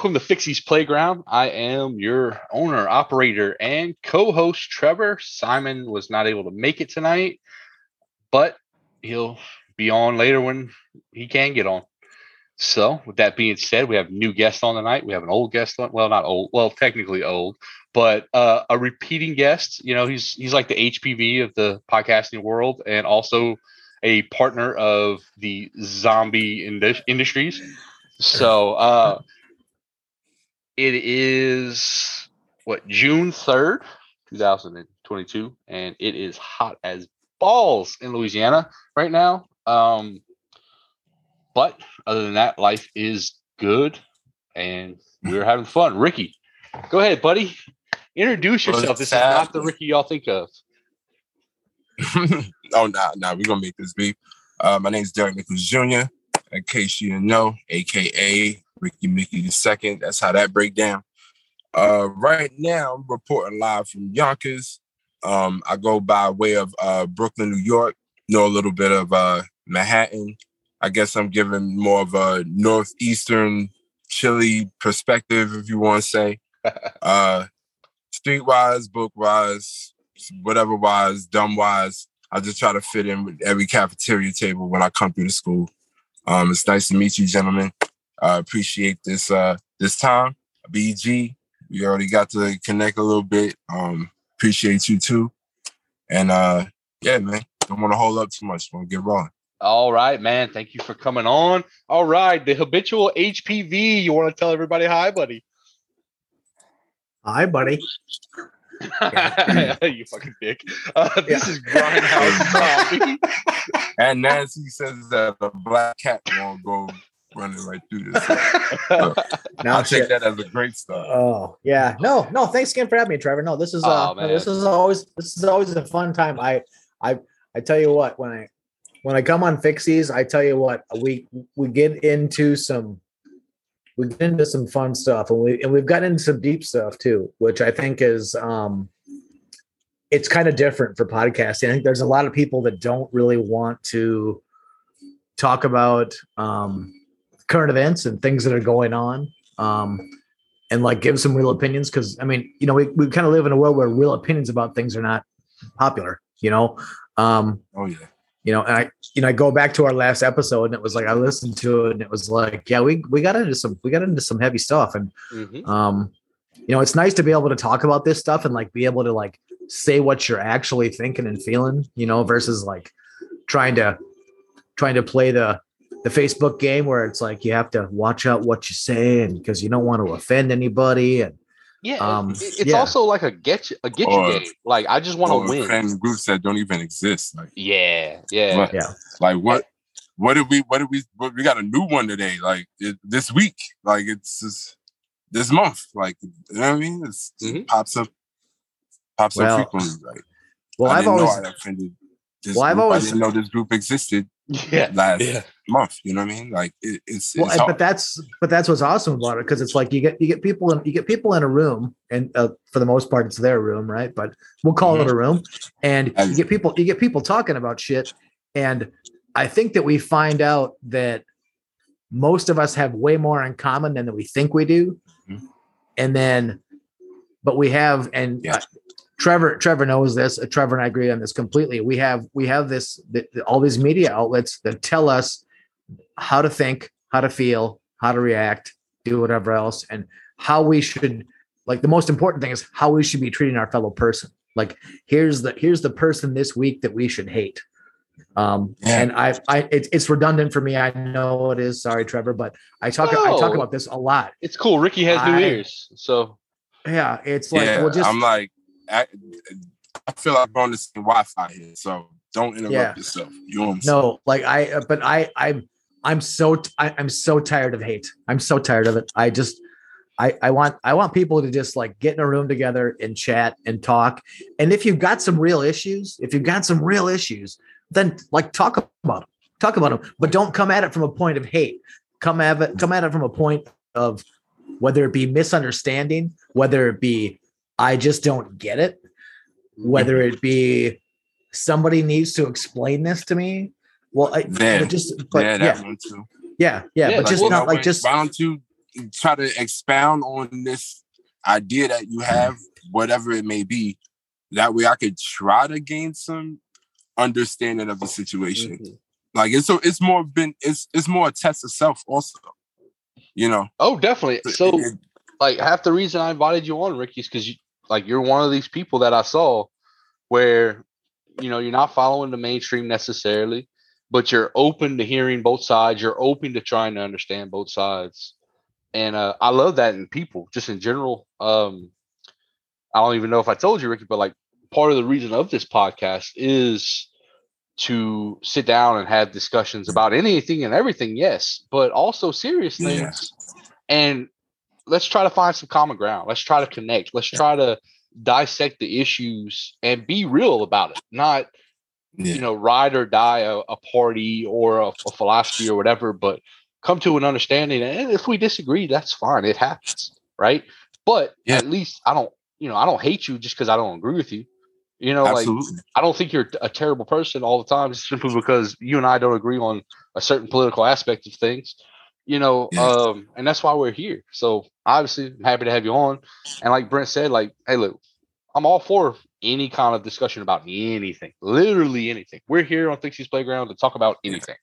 Welcome to Fixie's Playground. I am your owner, operator, and co host, Trevor. Simon was not able to make it tonight, but he'll be on later when he can get on. So, with that being said, we have new guests on tonight. We have an old guest on, well, not old, well, technically old, but uh, a repeating guest. You know, he's he's like the HPV of the podcasting world, and also a partner of the zombie indus- industries. So, uh, it is what June third, two thousand and twenty-two, and it is hot as balls in Louisiana right now. Um, but other than that, life is good, and we're having fun. Ricky, go ahead, buddy. Introduce yourself. This is not the Ricky y'all think of. oh, nah, nah, we're gonna make this beef. Uh, my name is Derek Nichols Jr. In case you didn't know, aka Ricky Mickey the second. That's how that break down. Uh, right now, I'm reporting live from Yonkers. Um, I go by way of uh, Brooklyn, New York. Know a little bit of uh, Manhattan. I guess I'm giving more of a northeastern chilly perspective, if you want to say. uh, streetwise, book wise, whatever wise, dumb wise. I just try to fit in with every cafeteria table when I come through the school. Um, it's nice to meet you, gentlemen. I appreciate this uh, this time. BG, we already got to connect a little bit. Um, appreciate you too. And uh, yeah, man, don't want to hold up too much. Want to get rolling. All right, man. Thank you for coming on. All right, the habitual HPV. You want to tell everybody hi, buddy? Hi, buddy. you fucking dick. Uh, this yeah. is Grindhouse Coffee. and Nancy says that a black cat won't go running right through this. So, now I'll take that as a great start. Oh yeah, no, no. Thanks again for having me, Trevor. No, this is uh, oh, this is always this is always a fun time. I I I tell you what, when I when I come on Fixies, I tell you what, we we get into some we get into some fun stuff, and we and we've gotten into some deep stuff too, which I think is um it's kind of different for podcasting. I think there's a lot of people that don't really want to talk about um current events and things that are going on um, and like give some real opinions because i mean you know we, we kind of live in a world where real opinions about things are not popular you know um, oh yeah you know and i you know i go back to our last episode and it was like i listened to it and it was like yeah we we got into some we got into some heavy stuff and mm-hmm. um you know it's nice to be able to talk about this stuff and like be able to like say what you're actually thinking and feeling you know versus like trying to trying to play the the Facebook game where it's like you have to watch out what you say and because you don't want to offend anybody and yeah, um, it's yeah. also like a get you a get you game. Like I just want to win. Fan groups that don't even exist. Like yeah, yeah, what, yeah. Like what? What did we? What did we? What, we got a new one today. Like it, this week. Like it's just, this month. Like you know what I mean? It's, mm-hmm. It pops up, pops well, up frequently. Like well, I I've always offended. This well, I've always I didn't know this group existed yeah, last yeah. Month. You know what I mean? Like it, it's, well, it's but that's but that's what's awesome about it because it's like you get you get people in you get people in a room and uh, for the most part it's their room, right? But we'll call mm-hmm. it a room, and you get people you get people talking about shit, and I think that we find out that most of us have way more in common than that we think we do, mm-hmm. and then but we have and yeah. uh, Trevor Trevor knows this. Uh, Trevor and I agree on this completely. We have we have this the, all these media outlets that tell us how to think, how to feel, how to react, do whatever else, and how we should. Like the most important thing is how we should be treating our fellow person. Like here's the here's the person this week that we should hate. Um, yeah. and I, I, it's, it's redundant for me. I know it is. Sorry, Trevor, but I talk, no. I talk about this a lot. It's cool. Ricky has new I, ears, so yeah, it's like yeah, well, just I'm like I, I feel like I'm on the same Wi-Fi here, so don't interrupt yeah. yourself. You know No, like I, uh, but I, I, I'm so, I, I'm so tired of hate. I'm so tired of it. I just, I, I want, I want people to just like get in a room together and chat and talk. And if you've got some real issues, if you've got some real issues, then like talk about them, talk about them, but don't come at it from a point of hate. Come at it, come at it from a point of whether it be misunderstanding, whether it be I just don't get it. Whether it be somebody needs to explain this to me. Well, I yeah, just but yeah, yeah. one too. Yeah, yeah, yeah, but just not like just round two try to expound on this idea that you have, whatever it may be. That way I could try to gain some understanding of the situation. Mm-hmm. Like it's so it's more been it's it's more a test of self also. You know. Oh, definitely. So like half the reason I invited you on, Ricky, is because you like you're one of these people that I saw where you know you're not following the mainstream necessarily, but you're open to hearing both sides. You're open to trying to understand both sides, and uh, I love that in people, just in general. Um, I don't even know if I told you, Ricky, but like part of the reason of this podcast is to sit down and have discussions about anything and everything, yes, but also serious things. Yeah. And let's try to find some common ground. Let's try to connect. Let's try to dissect the issues and be real about it, not yeah. you know ride or die a, a party or a, a, philosophy or whatever, but come to an understanding. And if we disagree, that's fine. It happens, right? But yeah. at least I don't, you know, I don't hate you just because I don't agree with you. You know, Absolutely. like I don't think you're a terrible person all the time simply because you and I don't agree on a certain political aspect of things. You know, yeah. um, and that's why we're here. So obviously, I'm happy to have you on. And like Brent said, like, hey, look, I'm all for any kind of discussion about anything, literally anything. We're here on Fixie's Playground to talk about anything.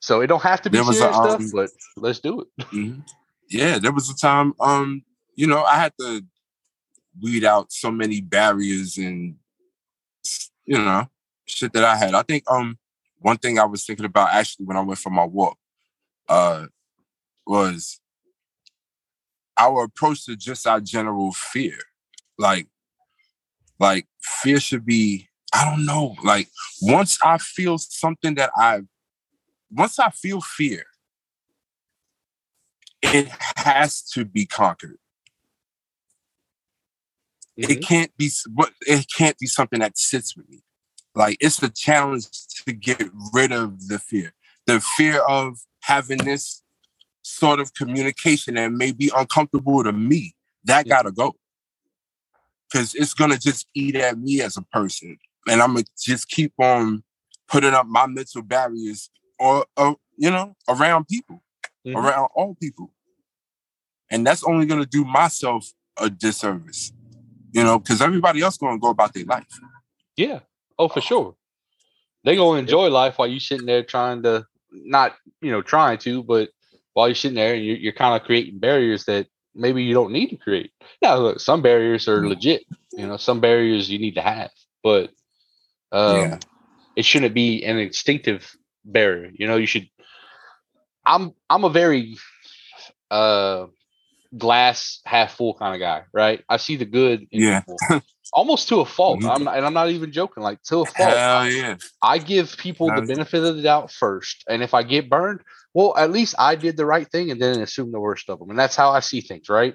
So it don't have to be serious a, um, stuff, but let's do it. Mm-hmm. Yeah, there was a time, um, you know, I had to weed out so many barriers and you know, shit that I had. I think um one thing I was thinking about actually when I went for my walk uh was our approach to just our general fear. Like like fear should be I don't know, like once I feel something that I once I feel fear, it has to be conquered. Mm-hmm. It can't be what it can't be something that sits with me. Like it's the challenge to get rid of the fear. The fear of having this sort of communication that may be uncomfortable to me. That gotta go. Cause it's gonna just eat at me as a person. And I'm gonna just keep on putting up my mental barriers or, or you know, around people, mm-hmm. around all people. And that's only gonna do myself a disservice you know, because everybody else going to go about their life. Yeah. Oh, for sure. They gonna enjoy life while you sitting there trying to not, you know, trying to, but while you're sitting there and you're, you're kind of creating barriers that maybe you don't need to create. Now, look, some barriers are legit. You know, some barriers you need to have, but um, yeah. it shouldn't be an instinctive barrier. You know, you should. I'm I'm a very uh glass half full kind of guy, right? I see the good yeah. almost to a fault. Mm-hmm. I'm not, and I'm not even joking, like to a fault. Hell yeah. I give people the benefit of the doubt first. And if I get burned, well, at least I did the right thing and then assume the worst of them. And that's how I see things, right?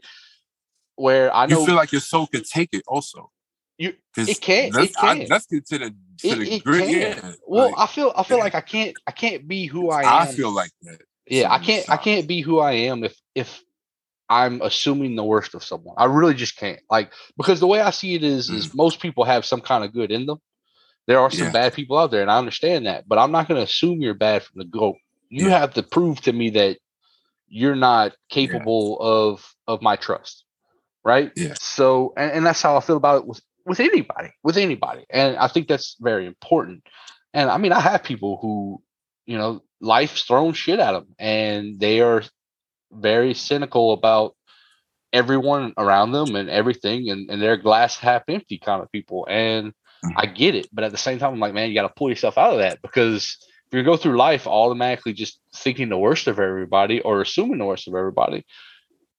Where I know you feel like your soul could take it also. You it can't. It can. Let's get to the to it, the grit. Yeah. Well, like, I feel I feel yeah. like I can't I can't be who I am. I feel like that. Yeah, I can't I can't be who I am if if I'm assuming the worst of someone. I really just can't. Like because the way I see it is, mm. is most people have some kind of good in them. There are some yeah. bad people out there, and I understand that, but I'm not going to assume you're bad from the go. You yeah. have to prove to me that you're not capable yeah. of of my trust, right? Yeah. So, and, and that's how I feel about it with with anybody, with anybody, and I think that's very important. And I mean, I have people who, you know, life's thrown shit at them, and they are very cynical about everyone around them and everything and, and they're glass half empty kind of people and mm. i get it but at the same time i'm like man you got to pull yourself out of that because you go through life automatically just thinking the worst of everybody or assuming the worst of everybody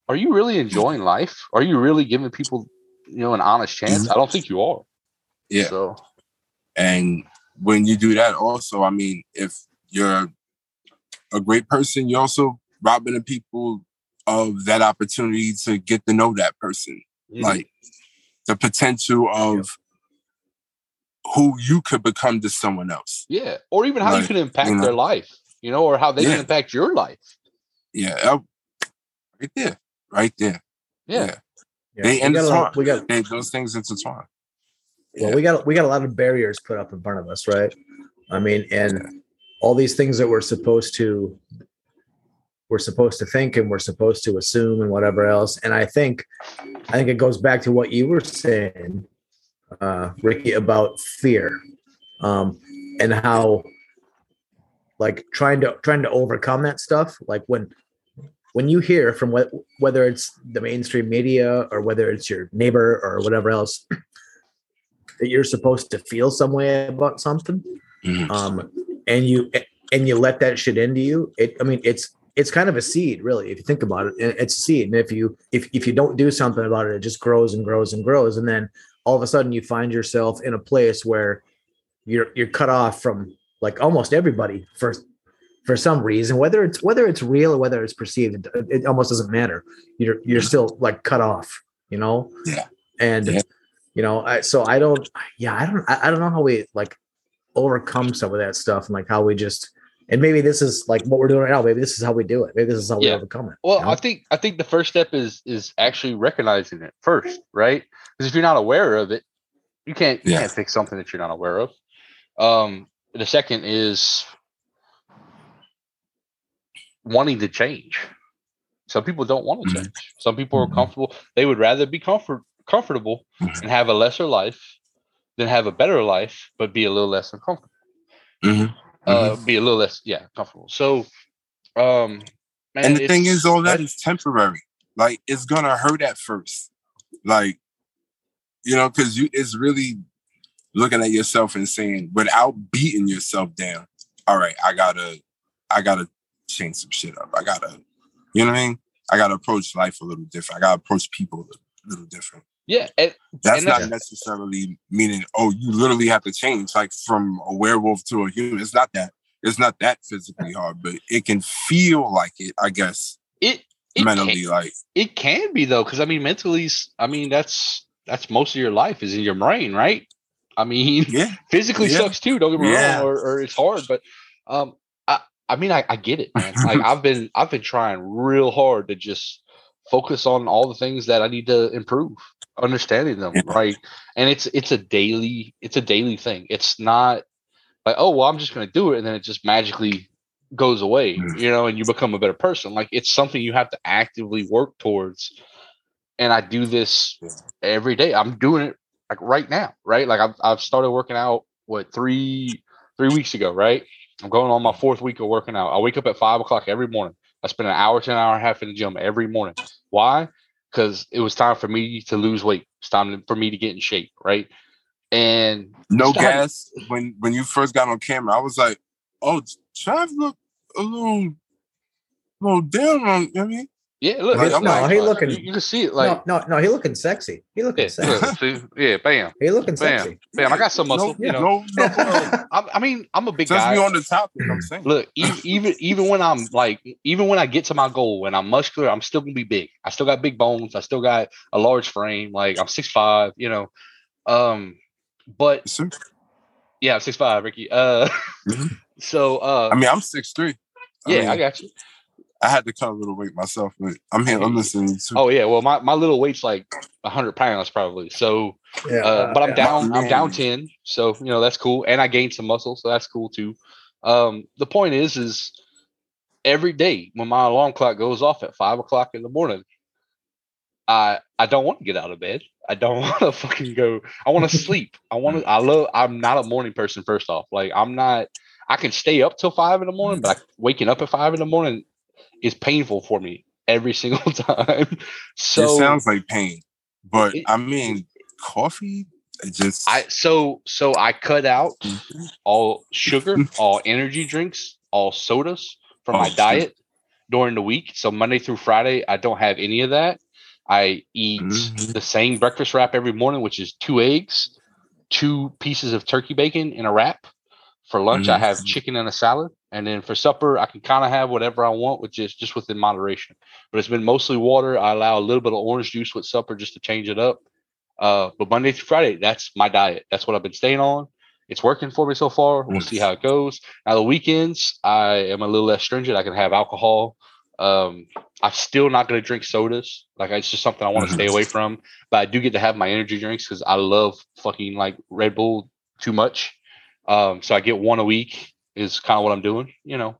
are you really enjoying life are you really giving people you know an honest chance i don't think you are yeah so and when you do that also i mean if you're a great person you're also robbing the people of that opportunity to get to know that person. Mm-hmm. Like the potential of. Who you could become to someone else. Yeah. Or even how like, you can impact you know, their life, you know, or how they yeah. can impact your life. Yeah. Right there. Right there. Yeah. yeah. yeah. They intertwine. We got they, those things intertwine. Well, we got we got a lot of barriers put up in front of us, right? I mean, and all these things that we're supposed to we're supposed to think and we're supposed to assume and whatever else. And I think I think it goes back to what you were saying, uh, Ricky, about fear. Um, and how like trying to trying to overcome that stuff. Like when when you hear from what whether it's the mainstream media or whether it's your neighbor or whatever else that you're supposed to feel some way about something Mhm. um and you and you let that shit into you it i mean it's it's kind of a seed really if you think about it It- it's a seed and if you if if you don't do something about it it just grows and grows and grows and then all of a sudden you find yourself in a place where you're you're cut off from like almost everybody for for some reason whether it's whether it's real or whether it's perceived it, it almost doesn't matter you're you're still like cut off you know Yeah. and Yeah. you know I, so i don't yeah i don't I, I don't know how we like overcome some of that stuff and like how we just and maybe this is like what we're doing right now maybe this is how we do it maybe this is how we Yeah. overcome it Well, you know? I think I think the first step is is actually recognizing it first, right? Because if you're not aware of it, you can't you Yeah. can't fix something that you're not aware of. Um, the second is wanting to change. Some people don't want to Mhm. change. Some people are Mhm. comfortable. They would rather be comfort comfortable Mhm. and have a lesser life than have a better life, but be a little less uncomfortable. Mhm. Uh, be a little less, yeah, comfortable. So, um, man, and the thing is, all that is temporary. Like it's gonna hurt at first, like you know, because you it's really looking at yourself and saying, without beating yourself down. All right, I gotta, I gotta change some shit up. I gotta, you know what I mean? I gotta approach life a little different. I gotta approach people a little, different. yeah, and, That's And not that's- necessarily meaning, oh, you literally have to change, like from a werewolf to a human. It's not that. It's not that physically hard, but it can feel like it. I guess it it mentally, can, like it can be though, because I mean, mentally, I mean, that's that's most of your life is in your brain, right? I mean, yeah, physically Yeah. sucks too. Don't get me Yeah. wrong, or, or it's hard, but um, I I mean, I, I get it, man. like I've been I've been trying real hard to just focus on all the things that I need to improve, understanding them, right? And it's it's a daily it's a daily thing. It's not like oh well, I'm just gonna do it, and then it just magically goes away, Mm. you know, and you become a better person. Like it's something you have to actively work towards. And I do this every day. I'm doing it like right now, right? Like I've I've started working out what three three weeks ago, right? I'm going on my fourth week of working out. I wake up at five o'clock every morning. I spend an hour to an hour and a half in the gym every morning. Why? Because it was time for me to lose weight. It's time for me to get in shape, right? And no Stop. gas. When when you first got on camera, I was like, oh, Trav look a little, a little down on. You know what I mean, yeah, look, Like, I'm no, like, he you, looking. you can see it like no, no, no. He looking sexy. He looking yeah, sexy. look, see, yeah, bam, He looking bam, sexy. bam. I got some muscle, no, you know. no, no. Yeah. I, I mean, I'm a big Since guy. we on the topic, I'm saying, Look, even, even even when I'm like, even when I get to my goal, when I'm muscular, I'm still gonna be big. I still got big bones. I still got a large frame. Like I'm six five, you know. Um, but yeah, I'm six five, Ricky. Uh, Mhm. so uh, I mean, I'm six three. yeah, I I, got you. I had to cut a little weight myself, but I'm here. I'm listening to. Oh yeah, well my, my little weight's like hundred pounds probably. So Yeah, uh, but I'm yeah. down. I'm down ten, so you know that's cool, and I gained some muscle, so that's cool too. Um, the point is, is every day when my alarm clock goes off at five o'clock in the morning, I I don't want to get out of bed. I don't want to fucking go. I want to sleep. I want to. I love. I'm not a morning person. First off, like I'm not. I can stay up till five in the morning, but I, waking up at five in the morning is painful for me every single time. So it sounds like pain, but It- I mean, coffee. Just. I so so I cut out Mhm. all sugar, all energy drinks, all sodas from Oh, my diet during the week. So Monday through Friday, I don't have any of that. I eat Mhm. the same breakfast wrap every morning, which is two eggs, two pieces of turkey bacon in a wrap. For lunch, I have Mhm. chicken and a salad, and then for supper, I can kind of have whatever I want, which is just within moderation. But it's been mostly water. I allow a little bit of orange juice with supper just to change it up. Uh, but Monday through Friday, that's my diet. That's what I've been staying on. It's working for me so far. We'll see how it goes. Now the weekends, I am a little less stringent. I can have alcohol. Um, I'm still not going to drink sodas. Like it's just something I want to stay away from. But I do get to have my energy drinks because I love fucking like Red Bull too much. Um, so I get one a week is kind of what I'm doing. You know.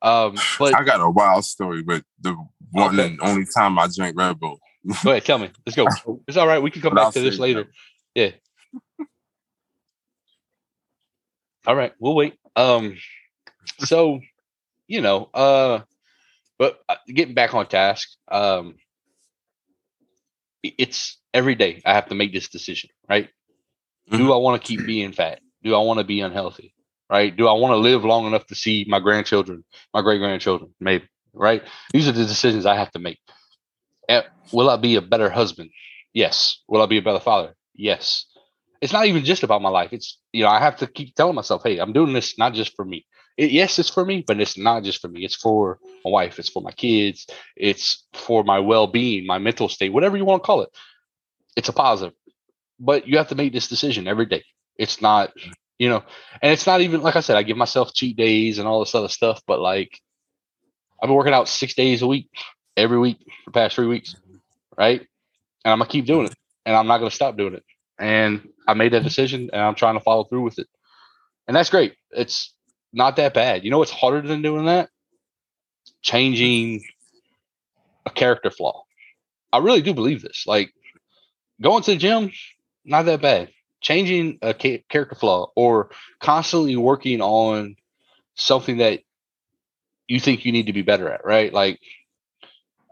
Um, but I got a wild story, but the one Okay. and only time I drank Red Bull. go ahead, tell me. Let's go. It's all right. We can come back I'll to this later. that. Yeah. all right, we'll wait. Um, so you know, uh, but uh, getting back on task, um, it's every day I have to make this decision, right? Do I want to keep being fat? Do I want to be unhealthy? Right? Do I want to live long enough to see my grandchildren, my great grandchildren? Maybe. Right? These are the decisions I have to make. Eh, Will I be a better husband? Yes. Will I be a better father? Yes. It's not even just about my life. It's you know I have to keep telling myself, hey, I'm doing this not just for me. It, yes, it's for me, but it's not just for me. It's for my wife. It's for my kids. It's for my well-being, my mental state, whatever you want to call it. It's a positive, but you have to make this decision every day. It's not, you know, and it's not even like I said. I give myself cheat days and all this other stuff, but like I've been working out six days a week, every week for past three weeks, right? And I'm gonna keep doing it, and I'm not gonna stop doing it. And I made that decision, and I'm trying to follow through with it, and that's great. It's not that bad. You know what's harder than doing that? Changing a character flaw. I really do believe this. Like going to the gym, not that bad. Changing a character flaw or constantly working on something that you think you need to be better at, right? Like,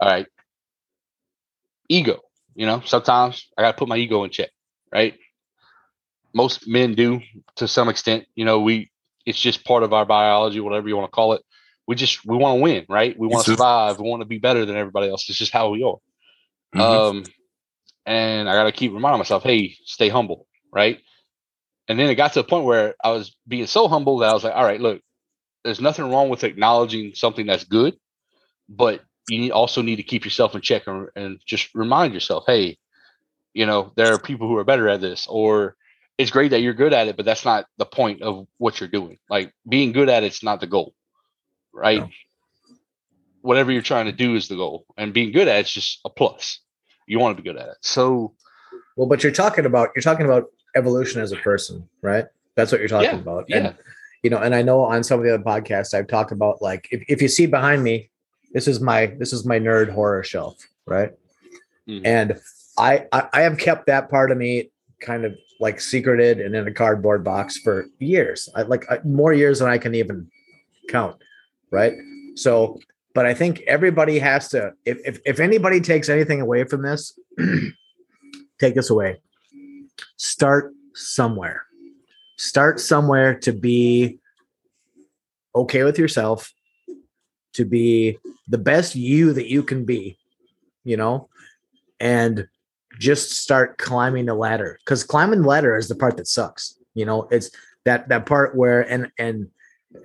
all right, ego. You know, sometimes I got to put my ego in check, right? Most men do to some extent. You know, we it's just part of our biology, whatever you want to call it. We just we want to win, right? We want to survive. We want to be better than everybody else. It's just how we are. Mhm. Um, and I got to keep reminding myself, hey, stay humble, right? And then it got to a point where I was being so humble that I was like, all right, look, there's nothing wrong with acknowledging something that's good, but you need, also need to keep yourself in check and, and just remind yourself, hey, you know, there are people who are better at this, or it's great that you're good at it, but that's not the point of what you're doing. Like being good at it's not the goal, right? No. Whatever you're trying to do is the goal, and being good at it's just a plus. You want to be good at it. So Well, but you're talking about you're talking about evolution as a person, right? That's what you're talking Yeah, about. yeah. And you know, and I know on some of the other podcasts I've talked about like if, if you see behind me, this is my this is my nerd horror shelf, right? Mhm. And I, I I have kept that part of me kind of like secreted and in a cardboard box for years. I like I- more years than I can even count, right? So, but I think everybody has to if if, if anybody takes anything away from this, take this away. Start somewhere. Start somewhere to be okay with yourself, to be the best you that you can be, you know, and just start climbing the ladder. Because climbing the ladder is the part that sucks. You know, it's that that part where and and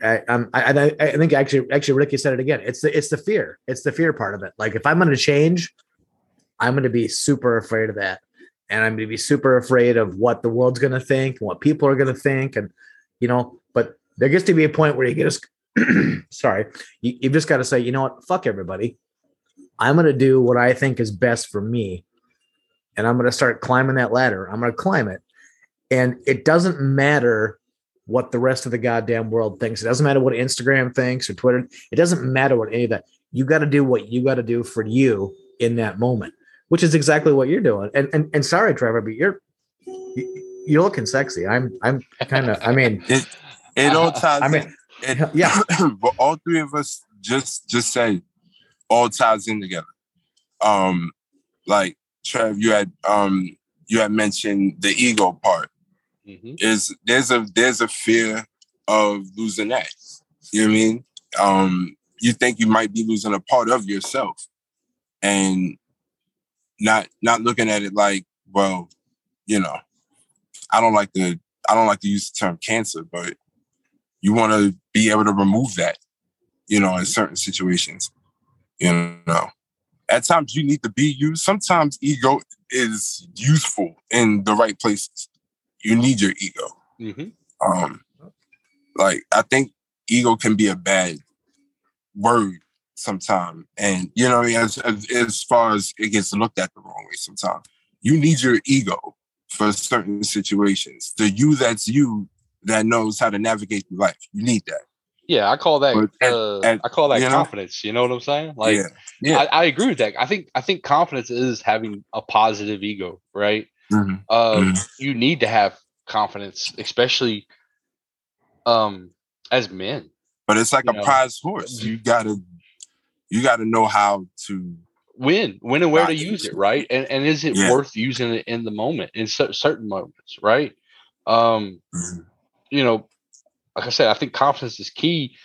I, um, I, I think actually actually Ricky said it again. It's the it's the fear. It's the fear part of it. Like if I'm going to change, I'm going to be super afraid of that, and I'm going to be super afraid of what the world's going to think, and what people are going to think, and you know. But there gets to be a point where you get a sorry, you, you've just got to say, you know what, fuck everybody. I'm going to do what I think is best for me, and I'm going to start climbing that ladder. I'm going to climb it, and it doesn't matter what the rest of the goddamn world thinks. It doesn't matter what Instagram thinks or Twitter. It doesn't matter what any of that. You got to do what you got to do for you in that moment, which is exactly what you're doing. And and, and sorry, Trevor, but you're you- you're looking sexy. I'm I'm kind of. I mean, It it all ties. I mean, in. It, yeah. but all three of us just just say all ties in together. Um, like Trev, you had um you had mentioned the ego part. Mhm. Is there's a there's a fear of losing that. You know what I mean? Um, you think you might be losing a part of yourself, and not not looking at it like, well, you know, I don't like to I don't like to use the term cancer, but you want to be able to remove that, you know, in certain situations. You know, at times you need to be used. Sometimes ego is useful in the right places. You need your ego. Mhm. Um, like I think ego can be a bad word sometimes, and you know, as, as as far as it gets looked at the wrong way sometimes. You need your ego for certain situations. The you that's you that knows how to navigate through life. You need that. Yeah, I call that But- uh, and, I call that you know- confidence. You know what I'm saying? Like yeah, yeah. I, I agree with that. I think I think confidence is having a positive ego, right? Mhm. Um, Mhm. You need to have confidence, especially um as men. But it's like a know. prize horse. You gotta, you gotta know how to. When, when, and where to use it, right? And and is it Yeah. worth using it in the moment, in cer- certain moments, right? Um, Mhm. you know, like I said, I think confidence is key.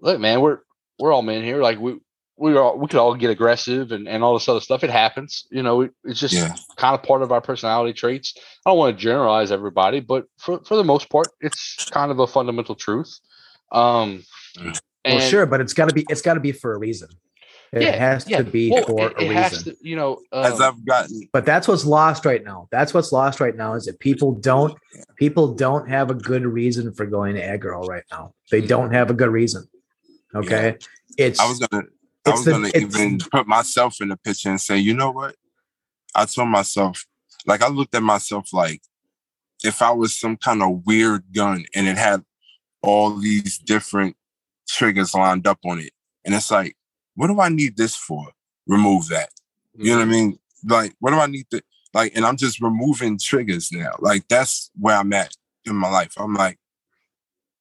Look, man, we're we're all men here. Like we we are we could all get aggressive and, and all this other stuff. It happens. You know, it, it's just Yeah. kind of part of our personality traits. I don't want to generalize everybody, but for, for the most part, it's kind of a fundamental truth. Um Mm. And well, sure, but it's got to be it's got to be for a reason. It Yeah, has yeah. to be well, for it, a it has reason. to, you know, As um, I've gotten, But that's what's lost right now. That's what's lost right now is that people don't people don't have a good reason for going to aggro right now. They don't have a good reason. Okay, it's I was gonna, I was the- gonna even put myself in the picture and say, you know what? I told myself, like, I looked at myself like, if I was some kind of weird gun and it had all these different triggers lined up on it, and it's like, what do I need this for? Remove that. You know what I mean? Like, what do I need to like? And I'm just removing triggers now. Like, that's where I'm at in my life. I'm like,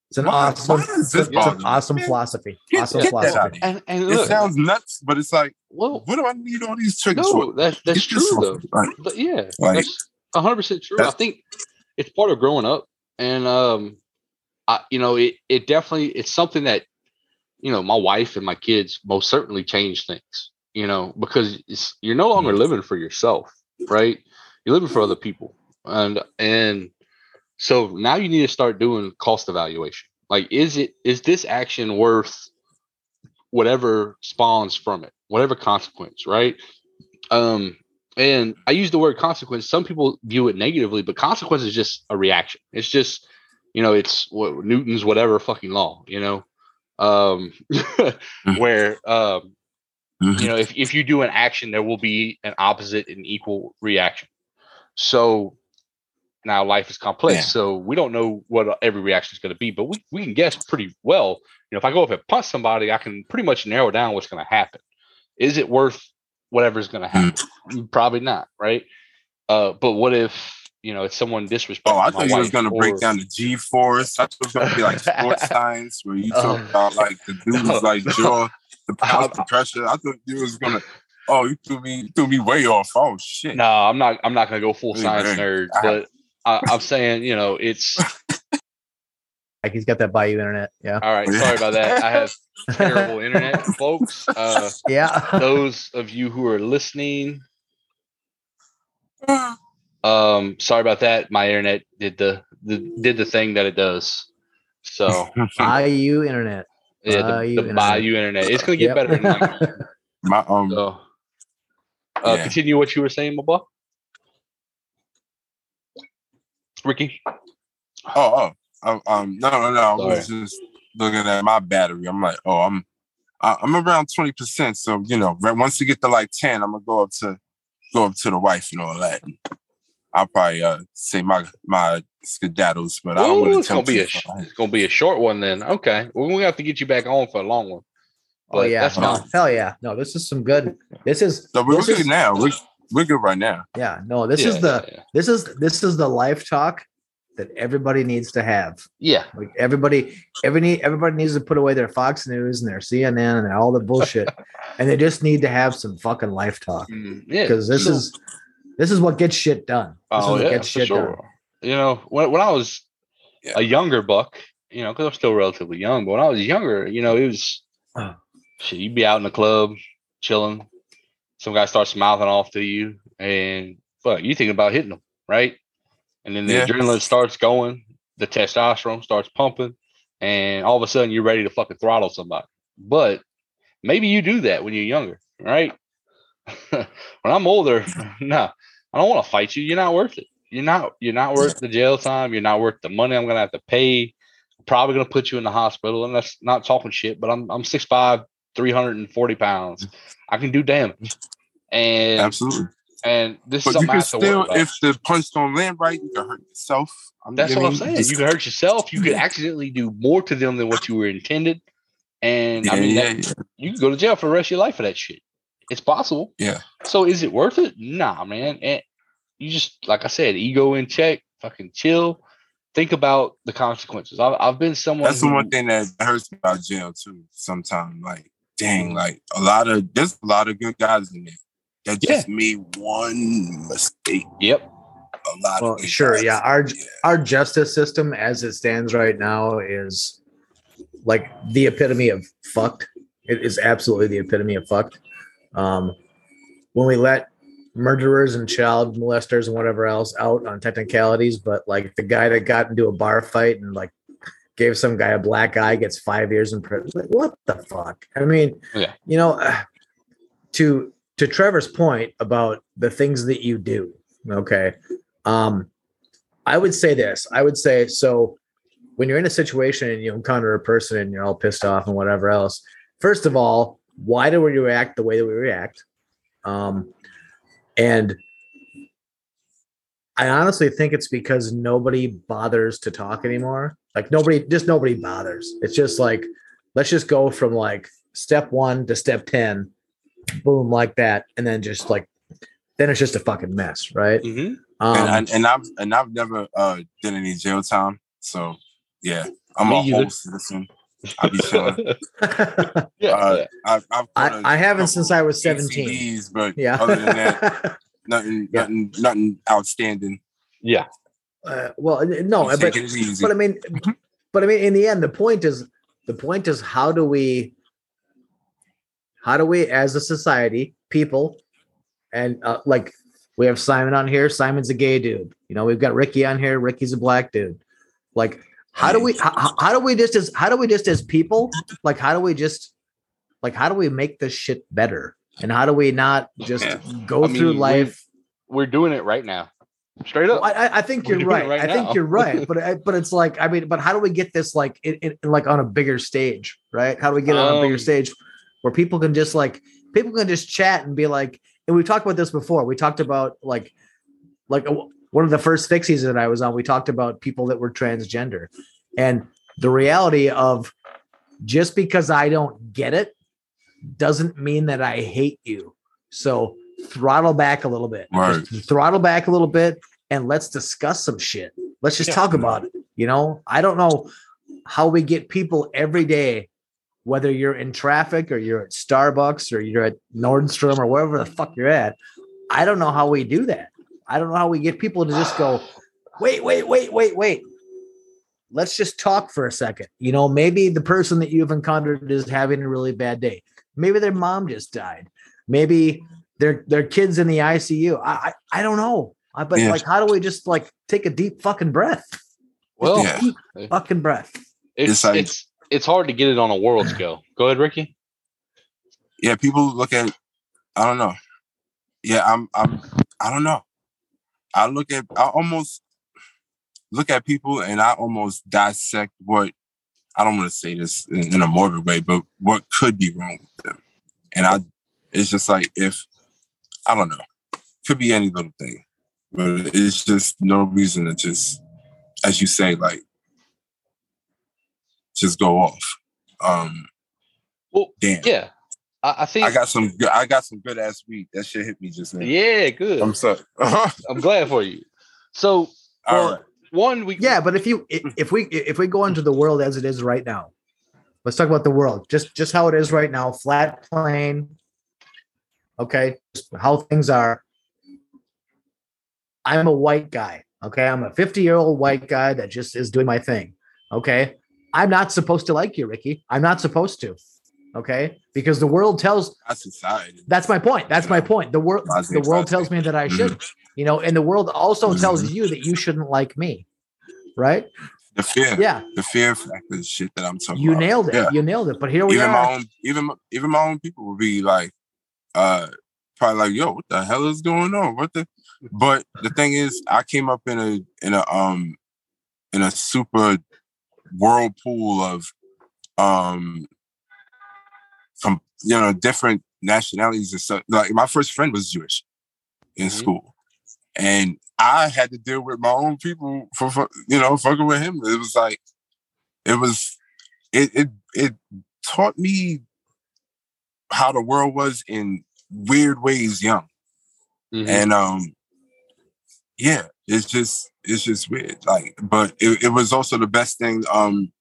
it's an why- awesome why does it's, an awesome Man, philosophy. get- Awesome get philosophy. of here. and and It sounds nuts, but it's like, well, what do I need all these triggers no, for? that's that's Get true though. Like, But yeah, Like, that's hundred percent true. I think it's part of growing up, and um, I you know it it definitely it's something that you know my wife and my kids most certainly change things. You know because it's, you're no longer living for yourself, right? You're living for other people, and and so now you need to start doing cost evaluation. Like, is it is this action worth whatever spawns from it, whatever consequence, right? Um, and I use the word consequence. Some people view it negatively, but consequence is just a reaction. It's just, you know, it's what Newton's whatever fucking law, you know, um, where, um, you know, if, if you do an action, there will be an opposite and equal reaction. So now life is complex. Yeah. So we don't know what every reaction is going to be, but we, we can guess pretty well. You know, if I go up and punch somebody, I can pretty much narrow down what's going to happen. Is it worth whatever's going to happen? Mm, Probably not, right? Uh, but what if you know it's someone disrespecting? oh, I my thought you was gonna break down the G force. I thought it was gonna be like sports science where you talk Uh, about like the dudes no, like no. jaw, the power, the pressure. I thought you was gonna. Oh, you threw me, you threw me way off. Oh shit. No, I'm not. I'm not going to go full Hey, science man, nerd, but I, I'm saying you know it's Like he's got that Bayou internet. Yeah. all right. Sorry about that. I have terrible internet, folks. Uh, Yeah. those of you who are listening, um, sorry about that. My internet did the, the did the thing that it does. So Bayou internet. yeah, Bayou the, the internet. Bayou internet. It's going to get Yep. better. My um, so, uh, Yeah. continue what you were saying, my boy. Ricky. oh, oh, um, um, no, no, no. I was just looking at my battery. I'm like, oh, I'm, I- I'm around twenty percent. So you know, once you get to like ten, I'm gonna go up to, go up to the wife and all that. I'll probably uh say my my skedaddles, but I don't want to it's gonna tell be a sh- it's gonna be a short one then. Okay, we're well, we have to get you back on for a long one. Oh But yeah. that's No, fine. hell yeah. No, this is some good. This is So we're this good is- now. We're, we're good right now. yeah. No, this Yeah, is the yeah, this is this is the life talk that everybody needs to have. yeah. Like everybody, every everybody needs to put away their Fox News and their CNN and all the bullshit, and they just need to have some fucking life talk Mm, yeah, because this So- is this is what gets shit done. This oh is what yeah, gets for shit sure. done. You know, when when I was Yeah. a younger buck, you know, because I'm still relatively young, but when I was younger, you know, it was Oh. shit. You'd be out in the club, chilling. Some guy starts mouthing off to you, and fuck, you thinking about hitting them, right? And then the Yeah. adrenaline starts going, the testosterone starts pumping, and all of a sudden you're ready to fucking throttle somebody. But maybe you do that when you're younger, right? when I'm older, no, I don't want to fight you. You're not worth it. You're not. You're not worth the jail time. You're not worth the money I'm gonna have to pay. probably gonna put you in the hospital, and that's not talking shit. But I'm I'm 6'5", 340 pounds. I can do damage, and Absolutely. And this But is you something I can have to worry still, if the punch don't land right, you can hurt yourself. I mean, That's what I'm saying. Just- You can hurt yourself. You could accidentally do more to them than what you were intended. And Yeah, I mean, yeah, that- yeah. you can go to jail for the rest of your life for that shit. It's possible. Yeah. So is it worth it? Nah, man. And you just, like I said, ego in check, fucking chill. Think about the consequences. I've, I've been someone. That's the one thing that hurts about jail too. Sometimes, like, Mm. dang, like a lot of there's a lot of good guys in there that just made one mistake. Yep. A lot Well, of sure, guys. yeah. Our our justice system, as it stands right now, is like the epitome of fucked. It is absolutely the epitome of fucked. Um, when we let murderers and child molesters and whatever else out on technicalities, but like the guy that got into a bar fight and like gave some guy a black eye gets five years in prison. Like, what the fuck? I mean, Yeah. you know, to to Trevor's point about the things that you do. Okay, um, I would say this. I would say so. When you're in a situation and you encounter a person and you're all pissed off and whatever else, first of all, why do we react the way that we react? Um, and I honestly think it's because nobody bothers to talk anymore. Like nobody, just nobody bothers. It's just like, let's just go from like step one to step 10, boom, like that. And then just like, then it's just a fucking mess, right? hmm Um, and, I, and I've and I've never uh done any jail time, so yeah, I'm a either. whole citizen. I be chilling. yeah. Uh, yeah. I've, I've I, caught a I haven't since I was 17. ACDs, but Yeah. other than that, nothing, Yeah. nothing, nothing outstanding. Yeah. uh, well, no, but taking it easy. but I mean, but I mean, in the end, the point is the point is how do we, how do we, as a society, people, and uh, like we have Simon on here. Simon's a gay dude. You know, we've got Ricky on here. Ricky's a black dude. Like, how do we, how, how do we just as, how do we just as people, like, how do we just, like, how do we make this shit better? And how do we not just go I mean, through life? We're doing it right now. Straight up. Well, I, I- think you're right. right I think you're right. But I- but it's like I mean, but how do we get this like in, in like on a bigger stage, right? How do we get it on a bigger Um, stage where people can just like people can just chat and be like, and we talked about this before. We talked about like like one of the first fixies that I was on. We talked about people that were transgender, and the reality of just because I don't get it doesn't mean that I hate you. So throttle back a little bit. Right. Just throttle back a little bit and let's discuss some shit. Let's just Yeah. talk about it. You know, I don't know how we get people every day, whether you're in traffic or you're at Starbucks or you're at Nordstrom or wherever the fuck you're at. I don't know how we do that. I don't know how we get people to just go, wait, wait, wait, wait, wait. Let's just talk for a second. You know, maybe the person that you've encountered is having a really bad day. Maybe their mom just died. Maybe their their kids in the ICU. I I, I don't know. I, but Yeah. like, how do we just like take a deep fucking breath? Well, Yeah. Deep fucking breath. it's It's like- it's it's hard to get it on a world scale. Go ahead, Ricky. yeah, people look at. I don't know. Yeah, I'm. I'm. I don't know. I look at. I almost look at people and I almost dissect what. I don't want to say this in, in a morbid way, but what could be wrong with them, and I. It's just like if I don't know. Could be any little thing, but it's just no reason to just, as you say, like just go off. Um, Well, damn. yeah, I, I think. I got some good. I got some good ass weed. That shit hit me just now. yeah, good. I'm sorry. I'm, glad for you. So, well, right. one we Yeah, but if you if we if we go into the world as it is right now, let's talk about the world. Just just how it is right now, flat plane. Okay, just how things are. I'm a white guy. Okay, I'm a 50 year old white guy that just is doing my thing. Okay, I'm not supposed to like you, Ricky. I'm not supposed to. Okay, because the world tells That's society. that's my point. That's my point. The world Logic, the world tells me that I should. You know, and the world also tells you that you shouldn't like me. Right? The fear. Yeah. The fear factor is shit that I'm talking You about. nailed it. Yeah. You nailed it. But here we Even are. my own, even even my own people will be like, uh, probably like, "Yo, what the hell is going on? What the?" But the thing is, I came up in a in a um in a super whirlpool of um from you know different nationalities and stuff. Like my first friend was Jewish. in mm-hmm. school, and I had to deal with my own people for, you know fucking with him. It was like it was it it it taught me how the world was in weird ways young. Mm-hmm. And um yeah, it's just it's just weird. Like, but it, it was also the best thing um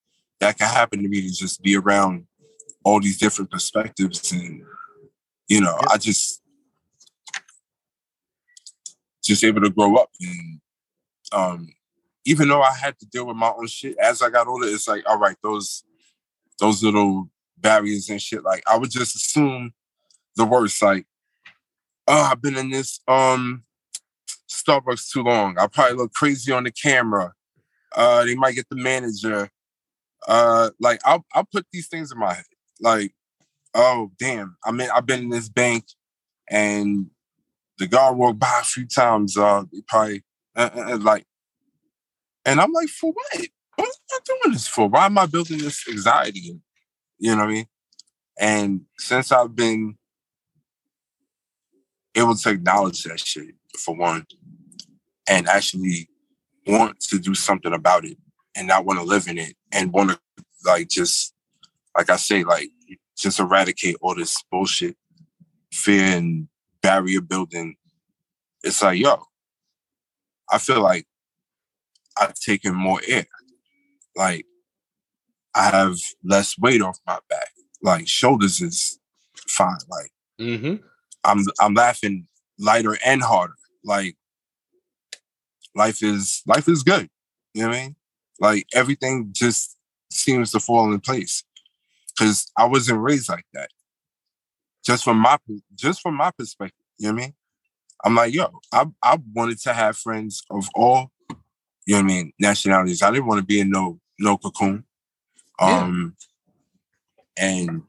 that could happen to me to just be around all these different perspectives and you know, I just just able to grow up and um even though I had to deal with my own shit as I got older, it's like, all right, those those little barriers and shit, like I would just assume the worst. Like, oh, I've been in this um Starbucks too long. I probably look crazy on the camera. Uh, they might get the manager. Uh, like I'll I'll put these things in my head. Like, oh damn, I mean I've been in this bank and the guard walked by a few times. Uh, probably uh, uh like, and I'm like, for what? What am I doing this for? Why am I building this anxiety? You know what I mean? And since I've been able to acknowledge that shit for one, and actually want to do something about it and not want to live in it and want to like just like I say, like just eradicate all this bullshit, fear and barrier building. It's like, yo, I feel like I've taken more air. Like I have less weight off my back. Like shoulders is fine. Like mm-hmm. I'm I'm laughing lighter and harder. Like life is life is good. You know what I mean? Like everything just seems to fall in place. Cause I wasn't raised like that. Just from my just from my perspective, you know what I mean? I'm like, yo, I I wanted to have friends of all, you know what I mean, nationalities. I didn't want to be in no no cocoon. Um yeah. and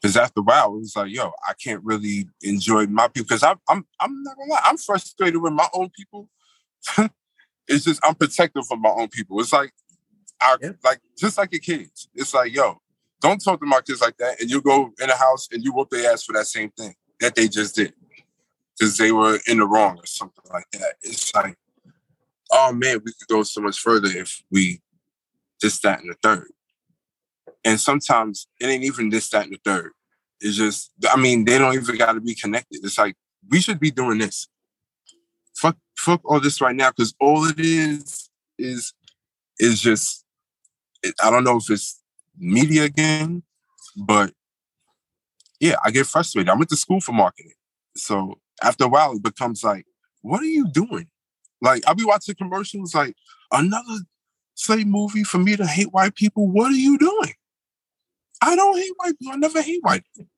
because after a while, it was like, yo, I can't really enjoy my people because I'm I'm I'm not gonna lie, I'm frustrated with my own people. it's just I'm protective of my own people. It's like I yeah. like just like your kids. It's like, yo, don't talk to my kids like that. And you go in the house and you whoop their ass for that same thing that they just did. Because they were in the wrong or something like that. It's like, oh man, we could go so much further if we just that and the third. And sometimes it ain't even this, that, and the third. It's just, I mean, they don't even got to be connected. It's like, we should be doing this. Fuck, fuck all this right now, because all it is, is, is just, I don't know if it's media again, but yeah, I get frustrated. I went to school for marketing. So after a while, it becomes like, what are you doing? Like, I'll be watching commercials like, another slave movie for me to hate white people. What are you doing? I don't hate white people. I never hate white people.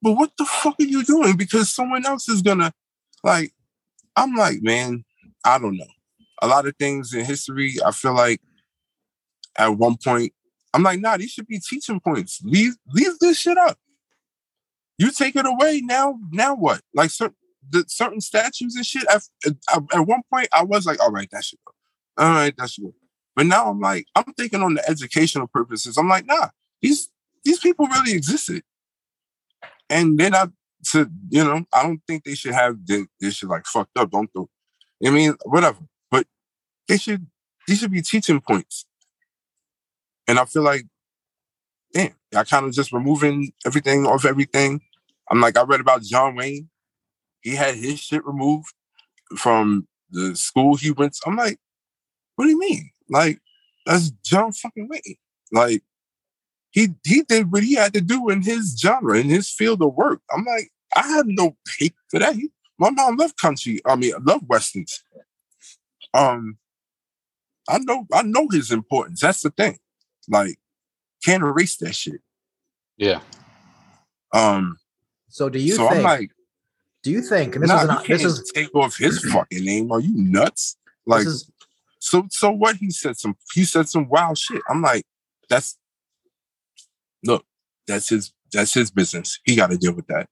But what the fuck are you doing? Because someone else is gonna like. I'm like, man, I don't know. A lot of things in history, I feel like at one point, I'm like, nah, these should be teaching points. Leave, leave this shit up. You take it away now. Now what? Like certain the certain statues and shit. At, one point, I was like, all right, that should go. All right, that should go. But now I'm like, I'm thinking on the educational purposes. I'm like, nah, these these people really existed, and then I to you know I don't think they should have this, they should like fucked up. Don't do. I mean, whatever. But they should these should be teaching points. And I feel like, damn, I kind of just removing everything off everything. I'm like, I read about John Wayne. He had his shit removed from the school he went. To. I'm like, what do you mean? Like, that's John fucking Wayne. Like, he he did what he had to do in his genre, in his field of work. I'm like, I have no hate for that. He, my mom loved country. I mean, I love westerns. Um, I know I know his importance. That's the thing. Like, can't erase that shit. Yeah. Um. So do you? So think, I'm like, do you think? And this nah, is this is take off his fucking name. Are you nuts? Like, is, so so what? He said some. He said some wild shit. I'm like, that's look, that's his that's his business. He got to deal with that.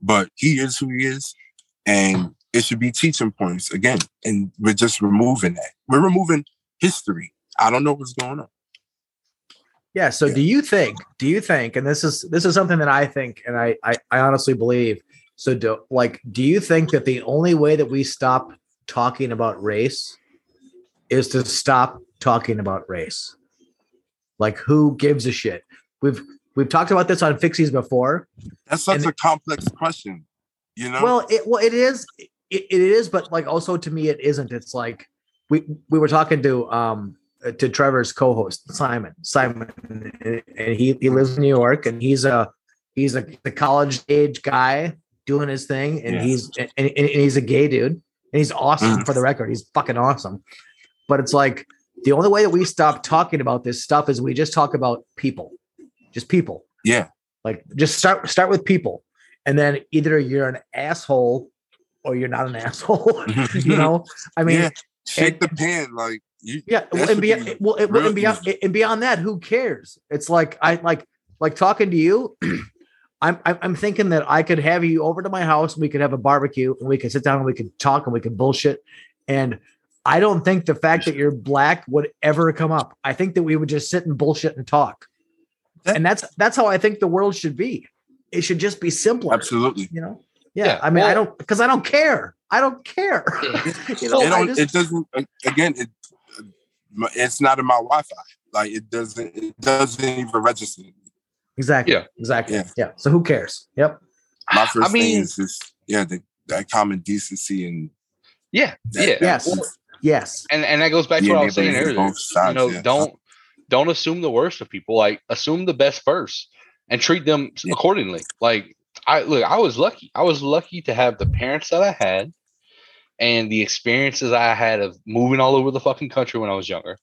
But he is who he is, and it should be teaching points again. And we're just removing that. We're removing history. I don't know what's going on. Yeah. So yeah. do you think? Do you think? And this is this is something that I think, and I I, I honestly believe So do like do you think that the only way that we stop talking about race is to stop talking about race? Like who gives a shit? We've we've talked about this on Fixies before. That's such And- a complex question. You know? Well, it well it is it, it is, but like also to me it isn't. It's like we we were talking to um to Trevor's co-host Simon Simon, and he he lives in New York, and he's a he's a the college age guy doing his thing, and Yeah. he's and, and, he's a gay dude, and he's awesome Mm. for the record. He's fucking awesome, but it's like the only way that we stop talking about this stuff is we just talk about people, just people. yeah. Like just start start with people, and then either you're an asshole or you're not an asshole. you know, I mean, yeah. Shake the pen. Like you yeah. That and, beyond, be well, and, real and beyond and beyond that, who cares? It's like I like like talking to you. I'm I'm I'm thinking that I could have you over to my house and we could have a barbecue and we could sit down and we could talk and we could bullshit. And I don't think the fact that you're black would ever come up. I think that we would just sit and bullshit and talk. That- and that's that's how I think the world should be. It should just be simpler. absolutely. You know? Yeah. Yeah, I mean, I don't because I don't care. I don't care. you know, it, don't, just- it doesn't again it it's not in my Wi-Fi. Like it doesn't it doesn't even register. exactly. Yeah. Exactly. Yeah. Yeah. So who cares? Yep. My first I mean- thing is just yeah, the, that common decency and Yeah, that, yeah. Yes. Well, Yes. and and that goes back to what I was saying earlier. sides, you know, yeah. don't don't assume the worst of people. Like assume the best first, and treat them Yeah. accordingly. Like I look, I was lucky. I was lucky to have the parents that I had, and the experiences I had of moving all over the fucking country when I was younger.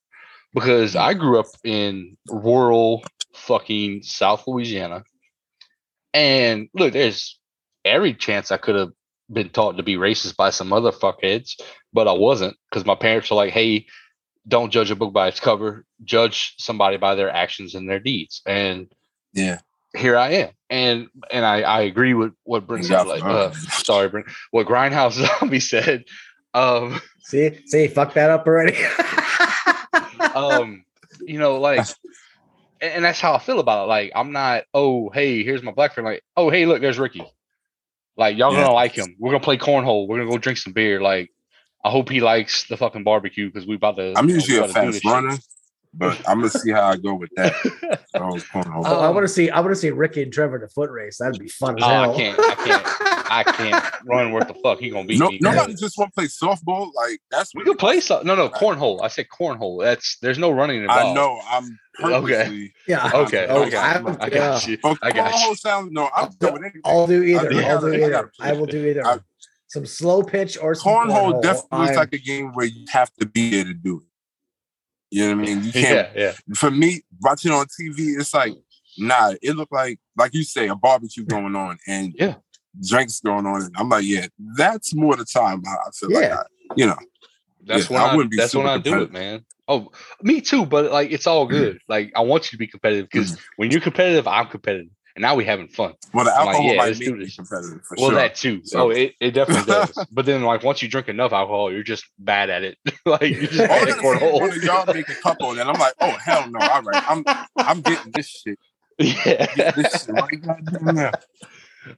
Because I grew up in rural fucking South Louisiana, and look, there's every chance I could have been taught to be racist by some other fuckheads, but I wasn't because my parents are like, hey, don't judge a book by its cover, judge somebody by their actions and their deeds. And yeah. here I am. And and I, I agree with what Brent said. Like, uh, sorry, Brent, what Grindhouse Zombie said. Um, See, see, fuck that up already. um, you know, like, and, and that's how I feel about it. Like, I'm not, oh, hey, here's my black friend. Like, oh, hey, look, there's Ricky. Like, y'all Yeah. gonna like him. We're gonna play cornhole. We're gonna go drink some beer. Like, I hope he likes the fucking barbecue because we about to. I'm you know, usually a to do fast this shit. Runner, but I'm gonna see how I go with that. Oh, cornhole. Oh, I Um, want to see. I want to see Ricky and Trevor in a foot race. That'd be fun as Oh, I can't- I can't- I can't run worth the fuck. He gonna be. no, me. nobody just want to play softball. Like that's We could play some. No, no, cornhole. I said cornhole. That's there's no running involved. I know. I'm Okay. Yeah. Okay, okay, I'm- I got yeah. you. But I got you. cornhole sounds no. I'm doing anything. I'll do either. I- I'll do either. I will do either. I- some slow pitch or some cornhole cornhole. definitely is I'm- like a game where you have to be there to do it. You know what I mean? You can't. Yeah, yeah. For me, watching on TV, it's like nah. It looked like like you say a barbecue going on and Yeah. drinks going on. And I'm like, yeah, that's more the time. I feel like Yeah. I, you know. That's Yeah, when I I, wouldn't be that's when I do it, man. Oh, me too. But like, it's all mm. good. Like, I want you to be competitive because mm. when you're competitive, I'm competitive, and now we having fun. Well, the I'm like, alcohol yeah, might let's make do me this. competitive for well, sure. that too. So- oh, it, it definitely does. but then, like, once you drink enough alcohol, you're just bad at it. like, you're just All bad that at one cornhole. y'all make a couple, and I'm like, oh hell no! All right, I'm I'm getting this shit. yeah. This shit right goddamn.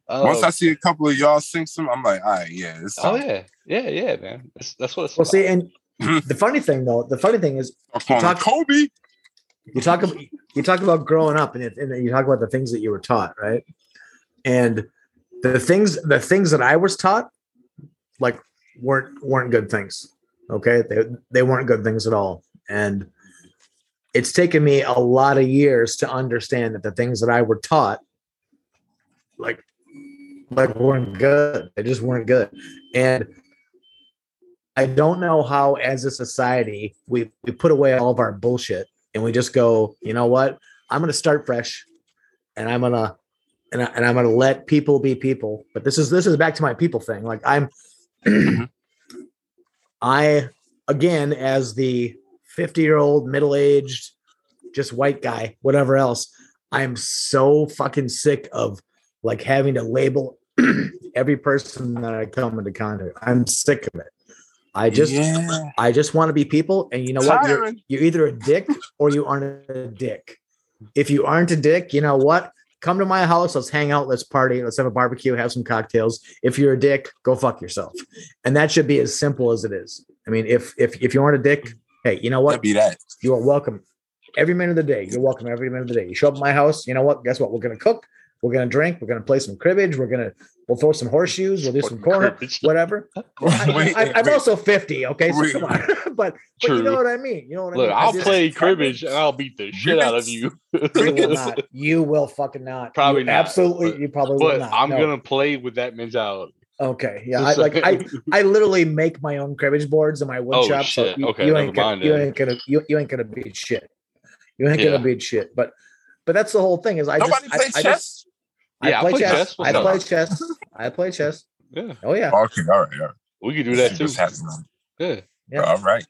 Oh, Once I see a couple of y'all sing some, I'm like, all right, yeah, it's oh yeah, yeah, yeah, man. That's that's what it's. Well, about. see, and hmm. the funny thing though, the funny thing is I'm talk- Kobe. You talk about you talk about growing up and, it, and you talk about the things that you were taught right? And the things the things that i was taught like weren't weren't good things okay? They, they weren't good things at all. And it's taken me a lot of years to understand that the things that i were taught like like weren't good. They just weren't good. And i don't know how as a society we we put away all of our bullshit and we just go, you know what? I'm going to start fresh, and I'm gonna and, I, and I'm gonna let people be people. But this is this is back to my people thing. Like I'm, I again as the 50 year old middle aged, just white guy, whatever else. I'm so fucking sick of like having to label every person that I come into contact. I'm sick of it. I just yeah. I just want to be people, and you know what? You're, you're either a dick or you aren't a dick. If you aren't a dick, you know what? come to my house. Let's hang out. Let's party. Let's have a barbecue. Have some cocktails. If you're a dick, go fuck yourself. And that should be as simple as it is. I mean, if if if you aren't a dick, hey, you know what? That'd be that. You are welcome every minute of the day. You're welcome every minute of the day. You show up at my house. You know what? Guess what? We're gonna cook. We're gonna drink. We're gonna play some cribbage. We're gonna we'll throw some horseshoes. We'll do some corner, whatever. I, Wait, I, I'm wait. also 50. Okay, so come on. but but you know what I mean. You know what I Look, mean. I I'll play cribbage and I'll beat the shit out of you. You will not. You will fucking not. Probably You not, Absolutely, but- you probably will not. I'm No. gonna play with that mentality. Okay, yeah. I, like I, I literally make my own cribbage boards in my wood Oh, shop. So shit. you, Okay, you ain't gonna, you ain't gonna you, you ain't gonna beat shit. You ain't Yeah. gonna beat shit. But but that's the whole thing. Is I Nobody just, plays I, chess. just- I Yeah, I play play chess. chess. I What's play chess. I play chess. yeah, Oh yeah, Okay, all right, all right. we could do that See too. Yeah, Yeah. All right.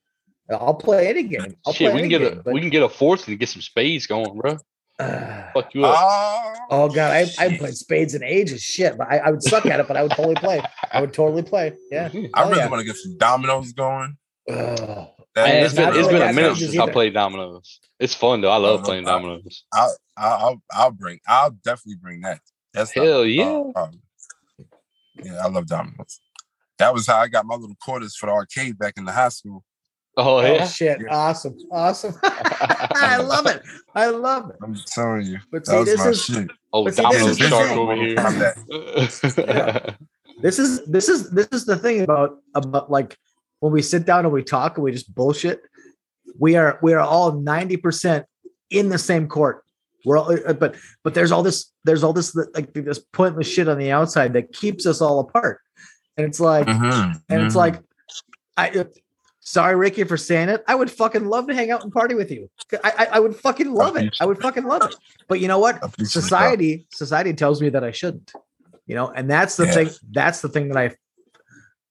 I'll play any game. I'll shit, play we can get game. a but, we can get a fourth and get some spades going, bro. uh, Fuck you up. Oh, oh god, I I shit. played spades in ages. Shit, but I, I would suck at it. But I would totally play. I would totally play. Yeah. I Oh, really yeah. want to get some dominoes going. Ugh. That- I- it's been, it's really been a minute much as since I either. played dominoes. It's fun though. I love no, playing I- dominoes. I'll, I'll, I'll, I'll bring. I'll definitely bring that. That's not- Hell yeah. uh, um, yeah, I love dominoes. That was how I got my little quarters for the arcade back in the high school. Oh Oh yeah. shit! Yeah. Awesome, awesome. I love it. I love it. I'm telling you, But that see, was this my is shit. Oh, But see, this domino is the shark over here. I'm this is this is this is the thing about about like when we sit down and we talk and we just bullshit. We are we are all ninety percent in the same court. We're all, uh, but but there's all this there's all this like this pointless shit on the outside that keeps us all apart. And it's like Mhm, and it's mhm. like I. uh, Sorry, Ricky, for saying it. I would fucking love to hang out and party with you. I, I, I would fucking love it. I would fucking love it. But you know what? I appreciate that. society society tells me that I shouldn't. You know, and that's the Yeah. thing. That's the thing that I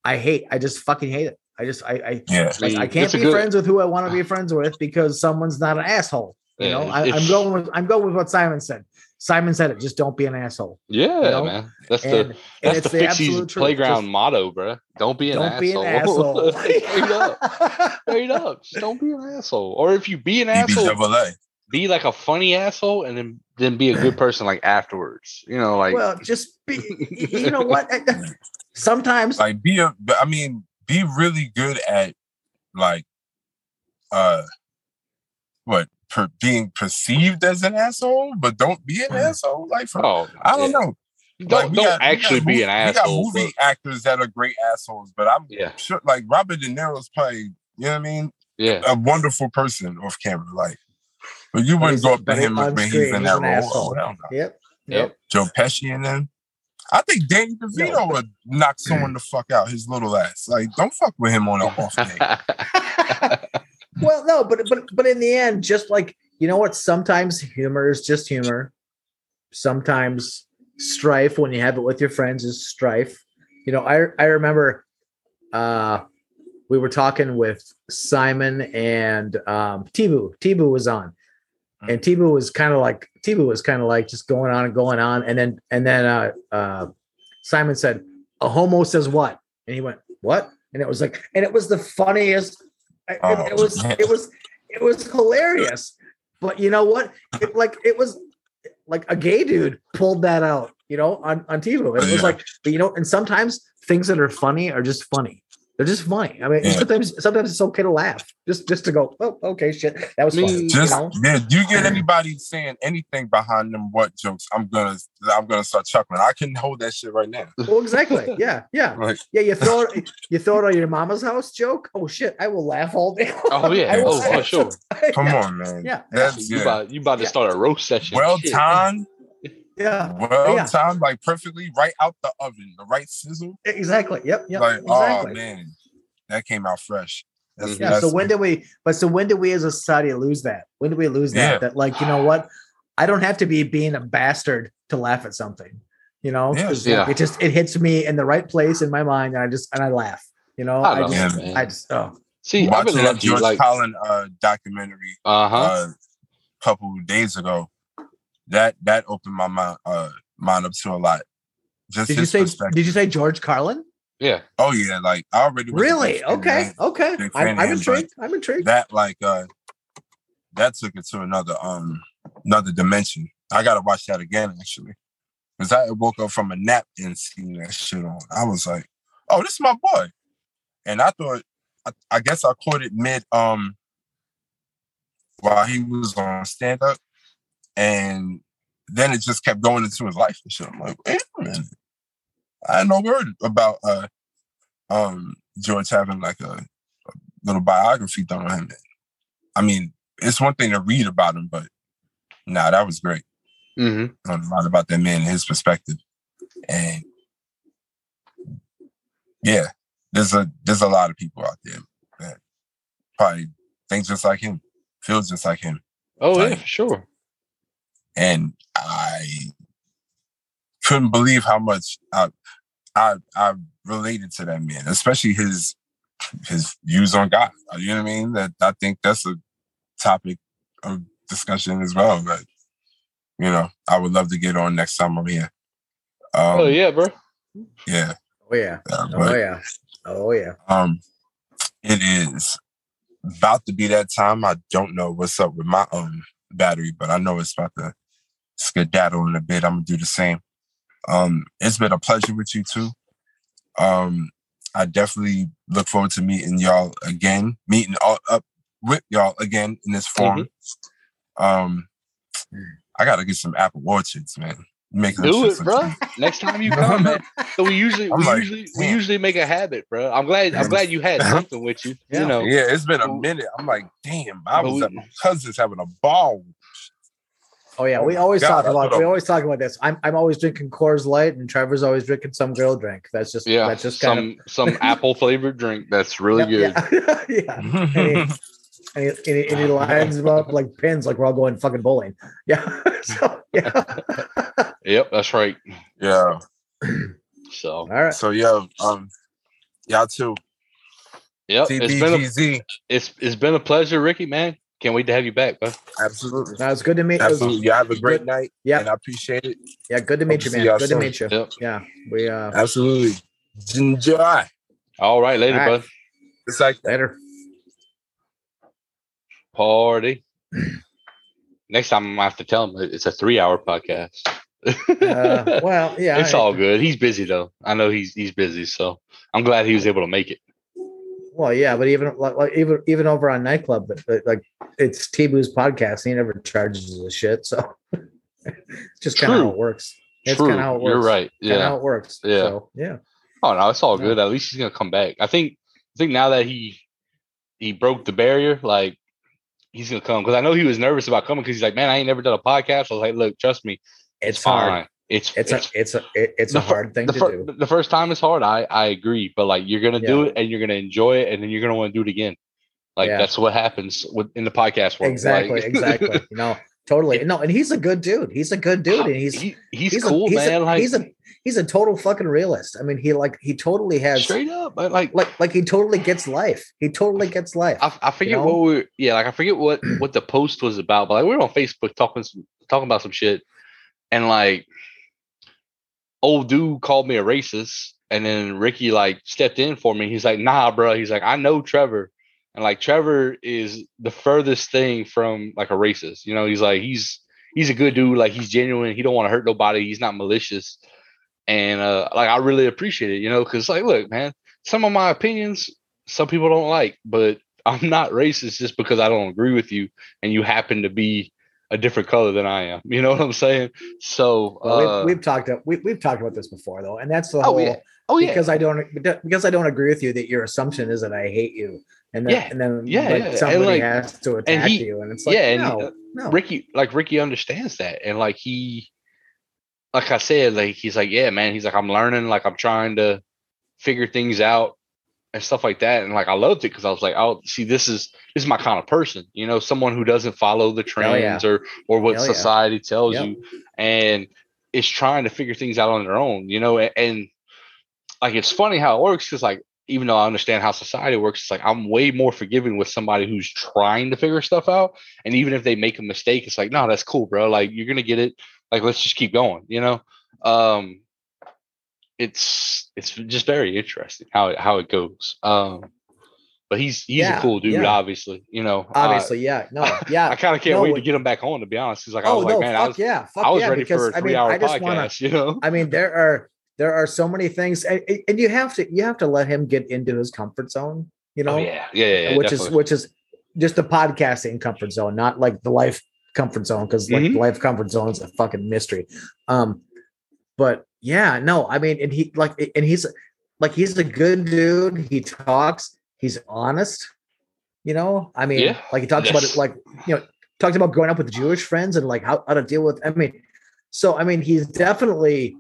I hate. I just fucking hate it. I just I I, Yeah, like, I can't it's be good- friends with who I want to be friends with because someone's not an asshole. You know, Yeah, I, I'm going with I'm going with what Simon said. Simon said it. Just don't be an asshole. Yeah, know? man. That's And, the and that's it's the, the Fixies absolute truth. playground Just motto, bro. Don't be an don't asshole. be an asshole. Straight up. Straight up. Just don't be an asshole. Or if you be an asshole, BBAA. be like a funny asshole and then then be a good person like afterwards. You know, like well, just be. You know what? Sometimes Like be a, but I mean, be really good at like, uh, what per, being perceived as an asshole, but don't be an asshole. Like, for, oh I don't yeah. know. Don't, Like, don't got- actually got be an asshole. We got movie but- actors that are great assholes, but I'm yeah, sure, like Robert De Niro's probably, you know what I mean, yeah. a wonderful person off camera. Like, but you wouldn't go up to him when he's in that role. Oh, asshole. Oh, hell no. Yep. Yep. Joe Pesci and then. I think Danny DeVito No. would knock someone the fuck out his little ass. Like, don't fuck with him on an off day. well, no, but but but in the end, just like you know what, sometimes humor is just humor. Sometimes strife when you have it with your friends is strife. You know, I I remember uh we were talking with Simon and um Tibu. Tibu was on. And Tibu was kind of like Tibu was kind of like just going on and going on. And then and then uh uh Simon said, a homo says what? And he went, What? And it was like, and it was the funniest. Oh. It, it- it Oh, was man. it was it was hilarious. But you know what? It, like it was like a gay dude pulled that out, you know, on on TV. It was Yeah. like, but you know, and sometimes things that are funny are just funny. They're just funny. I mean, Yeah. sometimes sometimes it's okay to laugh, just just to go, oh, okay, shit, that was I funny. Just you know? yeah, you get anybody saying anything behind them what jokes, I'm gonna I'm gonna start chuckling. I can hold that shit right now. Well, exactly. Yeah, yeah, Like yeah. You throw it, you throw it on your mama's house joke. Oh shit, I will laugh all day. Oh, yeah. I will Oh, for sure. come yeah, on, man. Yeah. That's you yeah. about you about to Yeah. start a roast session. well Shit. Timed, Yeah, well Yeah. timed, like perfectly right out the oven, the right sizzle. exactly. Yep, yep. like, exactly. oh man, that came out fresh. That's. Yeah. that's So when did we? But so when did we as a society lose that? When did we lose that? Yeah. That like you know what? I don't have to be being a bastard to laugh at something. You know, Yeah. 'Cause, Yeah. it just it hits me in the right place in my mind, and I just and I laugh. You know, I I, just Yeah. I just oh See, I've watching been that lucky. George Like, Carlin uh, documentary uh huh. uh, a couple of days ago, that that opened my mind uh, mind up to a lot. Just did you say did you say George Carlin? yeah. Oh yeah, like I already Really? big fan of Okay, okay. I'm, fan of I'm him, intrigued. I'm intrigued. That like uh, that took it to another um another dimension. I gotta watch that again actually. Because I woke up from a nap and seen that shit on. I was like, oh, this is my boy. And I thought I, I guess I caught it mid um while he was on stand up. And then it just kept going into his life and shit. I'm like, wait a minute. I had no word about uh um George having like a, a little biography done on him. I mean, it's one thing to read about him, but nah, that was great. Mm-hmm. Learned a lot about that man and his perspective. And yeah, there's a there's a lot of people out there that probably think just like him, feels just like him. Oh Like- yeah, for sure. And I couldn't believe how much I I I related to that man, especially his his views on God. You know what I mean? That I think that's a topic of discussion as well. But you know, I would love to get on next time I'm here. Um, oh yeah, bro. yeah. Oh yeah. uh, Oh yeah. Oh yeah. um, it is about to be that time. I don't know what's up with my um battery, but I know it's about to skedaddle in a bit. I'm gonna do the same. Um, it's been a pleasure with you too. Um, I definitely look forward to meeting y'all again, meeting all up with y'all again in this forum. Um, I gotta get some apple orchards, man. Make them Do it, bro. good. Next time you come, man. So we usually I'm we like, usually we usually make a habit, bro. I'm glad I'm glad you had uh-huh. something with you. Yeah. You know. Yeah, it's been a minute. I'm like, damn, I was we- at my cousin's having a ball. Oh yeah, Oh we always God, talk that's about we always talk about this. I'm I'm always drinking Coors Light, and Trevor's always drinking some girl drink. That's just Yeah. that's just kind some some apple flavored drink that's really of good. Yeah, yeah. And he, and he, and he lines them up like pins, like we're all going fucking bowling. Yeah. so yeah. Yep, that's right. yeah. So all right. So yeah, um, y'all too. yep, it's been a, it's it's been a pleasure, Ricky. Man, can't wait to have you back, bro. Absolutely. Now it's good to meet. it was- Absolutely. You have a great good. night. Yeah. And I appreciate it. Yeah, good to meet Hope you, man. Good soon. to meet you. Yep. Yeah, we uh Absolutely. Enjoy. All right, later, All right. bud. It's like later. Party. Next time I'm gonna have to tell him it's a three hour podcast. Uh, well, yeah, it's I- all good. He's busy though. I know he's he's busy, so I'm glad he was able to make it. Well, yeah, but even like, like even even over on nightclub, but, but like it's T-Boo's podcast. He never charges a shit, so it's just kind of how it works. It's kind of how it works. you're right. Kinda Yeah. how it works. Yeah. So, yeah. Oh no, it's all good. At least he's gonna come back. I think. I think now that he he broke the barrier, like he's gonna come because I know he was nervous about coming because he's like, man, I ain't never done a podcast. I was like, look, trust me, It's, it's hard. fine. It's It's a it's it's a it's a hard thing to fir- do. the first time is hard. I I agree, but like you're gonna do it and you're gonna enjoy it, and then you're gonna want to do it again. Like Yeah. that's what happens with in the podcast world. Exactly, Like- exactly. You know, totally. No, and he's a good dude. He's a good dude, and he's He- he's, he's cool, a, he's man. A, like he's a he's a total fucking realist. I mean, he like he totally has straight up. Like like like he totally gets life. He totally gets life. I, I forget know? what we yeah, like I forget what what the post was about, but like we were on Facebook talking some, talking about some shit, and like old dude called me a racist, and then Ricky like stepped in for me. He's like, "Nah, bro." He's like, "I know Trevor, and like Trevor is the furthest thing from like a racist. You know, he's like he's he's a good dude. Like he's genuine. He don't want to hurt nobody. He's not malicious." And uh, like I really appreciate it, you know, because like, look, man, some of my opinions some people don't like, but I'm not racist just because I don't agree with you and you happen to be a different color than I am. You know what I'm saying? So Well, uh, we've, we've talked we, we've talked about this before though, and that's the Oh, whole yeah. oh yeah, because I don't because I don't agree with you that your assumption is that I hate you, and then Yeah. and then Yeah, like, yeah. And, somebody like- has to attack he- you, and it's like yeah, and, no, uh, no, Ricky, like Ricky understands that, and like he, like I said, like he's like, yeah, man, he's like, I'm learning, like I'm trying to figure things out and stuff like that, and like I loved it because I was like, oh, see, this is this is my kind of person, you know, someone who doesn't follow the yeah. trends or or what Hell yeah. society tells Yep. you, and is trying to figure things out on their own, you know, and, and like it's funny how it works because like even though I understand how society works, it's like I'm way more forgiving with somebody who's trying to figure stuff out. And even if they make a mistake, it's like, no, that's cool, bro. Like you're gonna get it. Like let's just keep going, you know. Um it's it's just very interesting how it how it goes. Um but he's he's Yeah, a cool dude, yeah. obviously. You know, uh, Obviously, yeah, no, yeah. I kind of can't no, wait to get him back on. To be honest, he's like, I oh was like, no, man, I was, yeah, fuck I was yeah, ready because for a I mean, just podcast. wanna, You know, I mean, there are there are so many things, and, and you have to you have to let him get into his comfort zone. You know, oh, yeah, yeah, yeah, yeah, which is which is just the podcasting comfort zone, not like the life comfort zone, because like Mhm. the life comfort zone is a fucking mystery. Um, but yeah, no, I mean, and he like, and he's like, he's a good dude. He talks, he's honest. You know, I mean, Yeah. like he talks about it, like you know, talks about growing up with Jewish friends and like how, how to deal with. I mean, so I mean, he's definitely,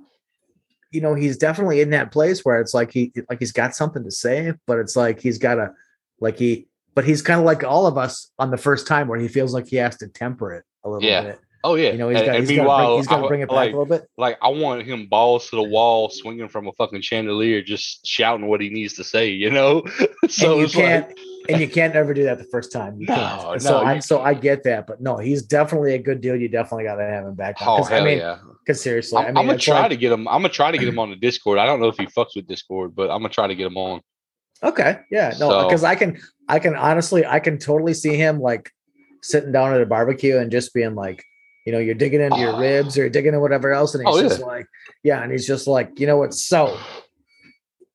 you know, he's definitely in that place where it's like he like he's got something to say, but it's like he's got a like he, but he's kind of like all of us on the first time where he feels like he has to temper it a little Yeah. bit. Oh yeah. You know, he's and, got and he's got to bring, he's got to bring it back like, a little bit. like I want him balls to the wall, swinging from a fucking chandelier, just shouting what he needs to say. You know, so and you it's can't and you can't ever do that the first time. You No, can't. So no, I so I get that, but no, he's definitely a good deal. You definitely got to have him back. oh Because hell I mean, yeah. because seriously, I'm, I I'm gonna try like- to get him. I'm gonna try to get him on the Discord. I don't know if he fucks with Discord, but I'm gonna try to get him on. Okay, yeah, no, So- because I can, I can honestly, I can totally see him like sitting down at a barbecue and just being like, you know, you're digging into your Oh. ribs or you're digging into whatever else, and oh, he's Oh, just like, yeah, and he's just like, you know what? So,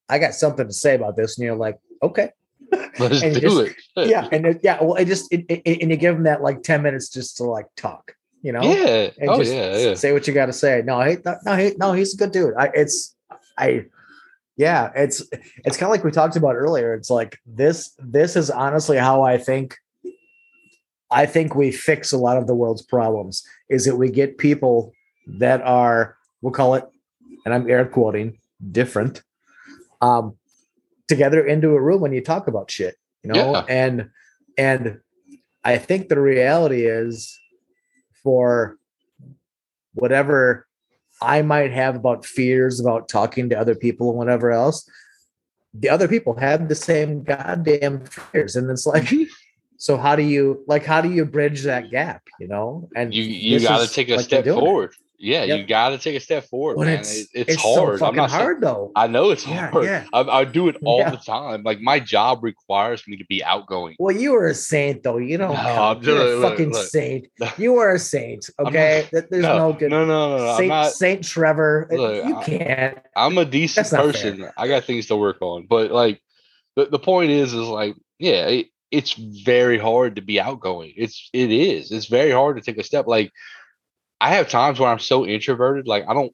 I got something to say about this, and you're like, okay, Let's And do just- it. Yeah, and it, yeah, well, it just, it, it- and you give him that like ten minutes just to like talk, you know, Yeah. and Oh just yeah. Yeah. say what you got to say. No, he, no, no, he, no, he's a good dude. I, it's, I, yeah, it's, it's kind of like we talked about earlier. It's like this, this is honestly how I think, I think we fix a lot of the world's problems is that we get people that are, we'll call it, and I'm air quoting, different, um, together into a room when you talk about shit, you know, Yeah. and, and I think the reality is for whatever I might have about fears about talking to other people and whatever else, the other people have the same goddamn fears. And it's like, so how do you like how do you bridge that gap, you know? And You you got to take a like step doing it. forward. Yeah, Yep. you got to take a step forward, But man. it's, It- it's, it's, hard. so I'm not hard though. I know it's Yeah, hard. yeah. I, I do it all Yeah. the time. Like my job requires me to be outgoing. Well, you are a saint though. You don't No, count. I'm You're a just- look, fucking look. saint. You are a saint. Okay. not- There's no, no, good No, no, no, no. I'm Saint not. Saint Trevor. You can't. I'm a decent person. I got things to work on. But like the, the point is is like, yeah, it, it's very hard to be outgoing. It's it is. It's very hard to take a step. Like I have times where I'm so introverted, like I don't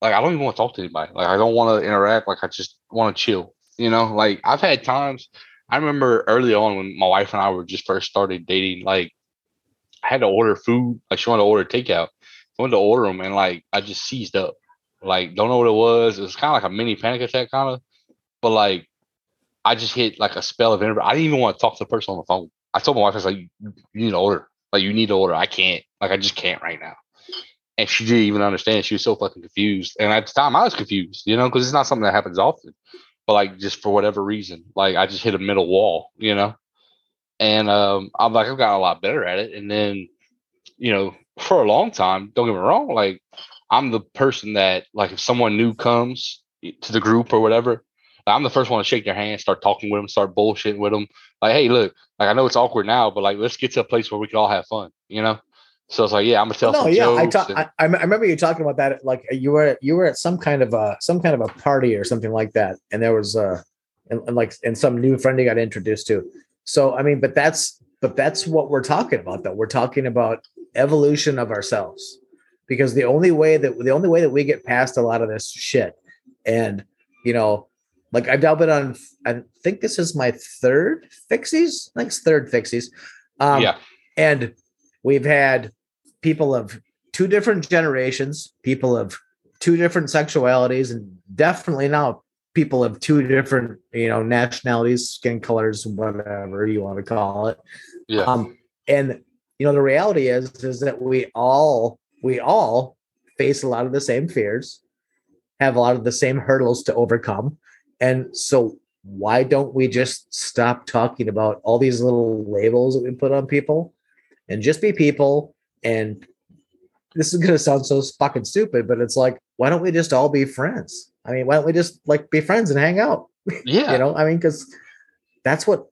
like I don't even want to talk to anybody. Like I don't want to interact. Like I just want to chill. You know, like I've had times I remember early on when my wife and I were just first started dating, like I had to order food. Like she wanted to order takeout. I wanted to order them and like I just seized up. Like don't know what it was. It was kind of like a mini panic attack, kind of. But like I just hit like a spell of introvert. I didn't even want to talk to the person on the phone. I told my wife, I was like, "You need to order. Like you need to order. I can't. Like I just can't right now." And she didn't even understand. She was so fucking confused. And at the time, I was confused, you know, because it's not something that happens often. But like just for whatever reason, like I just hit a middle wall, you know. And um, I'm like, I've gotten a lot better at it. And then, you know, for a long time, don't get me wrong, like I'm the person that, like, if someone new comes to the group or whatever, I'm the first one to shake their hand, start talking with them, start bullshitting with them. Like, hey, look, like I know it's awkward now, but like let's get to a place where we can all have fun, you know. So it's like, yeah, I'm gonna tell no, some yeah, I, jokes. talk, and- I I I remember you talking about that. Like you were you were at some kind of a some kind of a party or something like that, and there was uh and, and like and some new friend you got introduced to. So I mean, but that's but that's what we're talking about though. We're talking about evolution of ourselves because the only way that the only way that we get past a lot of this shit, and you know, like I've now been on. I think this is my third fixies. I think it's third fixies. Um, yeah, and we've had people of two different generations, people of two different sexualities, and definitely now people of two different, you know, nationalities, skin colors, whatever you want to call it. yeah, Um, and you know, the reality is is that we all we all face a lot of the same fears, have a lot of the same hurdles to overcome. And so why don't we just stop talking about all these little labels that we put on people and just be people and this is gonna sound so fucking stupid, but it's like, why don't we just all be friends? I mean, why don't we just like be friends and hang out? yeah. You know, I mean, because that's what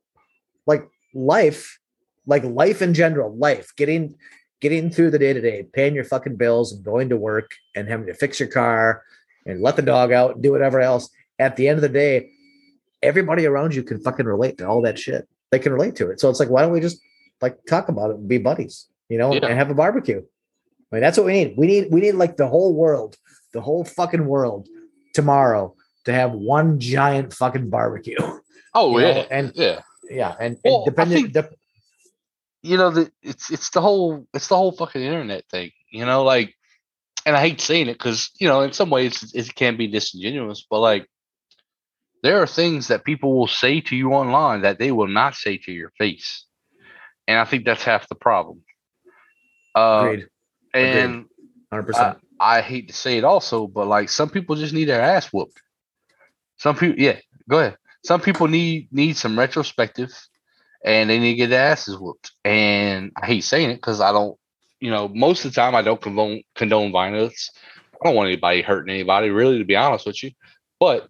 like life, like life in general, life, getting getting through the day to day, paying your fucking bills and going to work and having to fix your car and let the dog out and do whatever else. At the end of the day, everybody around you can fucking relate to all that shit. They can relate to it. So it's like, why don't we just like talk about it and be buddies, you know, Yeah. and have a barbecue? I mean, that's what we need. We need we need like the whole world, the whole fucking world tomorrow to have one giant fucking barbecue. Oh you know, yeah, and yeah. yeah, and, and Well, depending dep- you know the it's it's the whole it's the whole fucking internet thing you know like and i hate saying it because you know in some ways it can be disingenuous but like there are things that people will say to you online that they will not say to your face and i think that's half the problem uh agreed, and hundred I. I hate to say it also but like some people just need their ass whooped some people yeah go ahead some people need need some retrospective and they need to get their asses whooped. And I hate saying it because I don't, you know, most of the time I don't condone condone violence. I don't want anybody hurting anybody, really, to be honest with you. But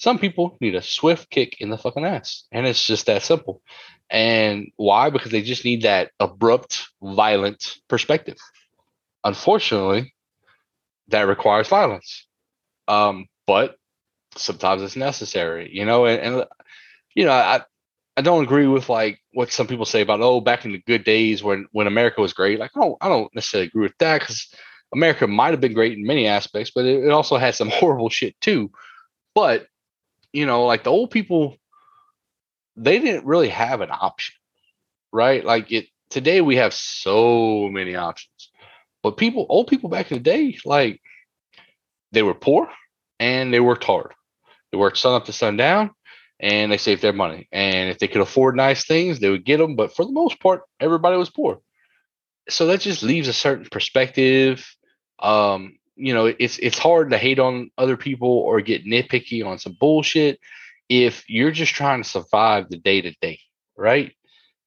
some people need a swift kick in the fucking ass, and it's just that simple. And why? Because they just need that abrupt, violent perspective. Unfortunately, that requires violence. Um, but sometimes it's necessary, you know, and, and you know, I I don't agree with like what some people say about oh back in the good days when when America was great. Like I don't I don't necessarily agree with that because America might have been great in many aspects, but it, it also had some horrible shit too. But you know, like the old people, they didn't really have an option, right? Like it today we have so many options, but people old people back in the day, like they were poor and they worked hard. They worked sun up to sundown and they saved their money. And if they could afford nice things, they would get them. But for the most part, everybody was poor. So that just leaves a certain perspective. Um, you know, it's it's hard to hate on other people or get nitpicky on some bullshit if you're just trying to survive the day to day, right?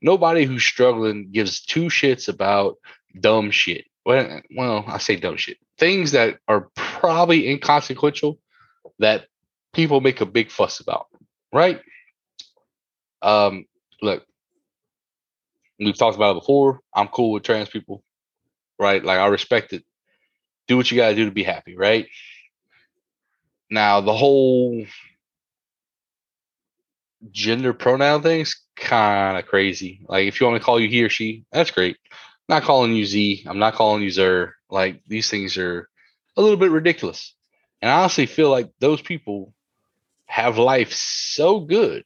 Nobody who's struggling gives two shits about dumb shit. Well, well, I say dumb shit. Things that are probably inconsequential that people make a big fuss about right? Um, look, we've talked about it before. I'm cool with trans people, right? Like I respect it. Do what you gotta do to be happy, right? Now the whole gender pronoun thing's kind of crazy. Like if you want to call you he or she, that's great. I'm not calling you Z. I'm not calling you Zer. Like these things are a little bit ridiculous. And I honestly feel like those people have life so good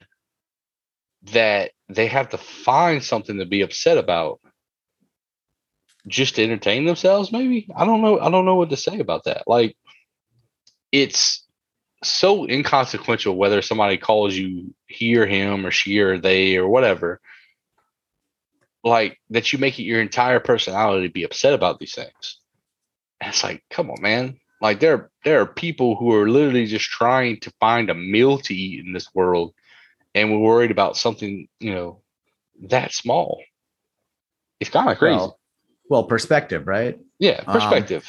that they have to find something to be upset about just to entertain themselves maybe i don't know i don't know what to say about that like it's so inconsequential whether somebody calls you he or him or she or they or whatever like that you make it your entire personality to be upset about these things and it's like come on man like there, there are people who are literally just trying to find a meal to eat in this world, and we're worried about something, you know, that small. It's kind of crazy. Well, well, perspective, right? yeah, um, perspective.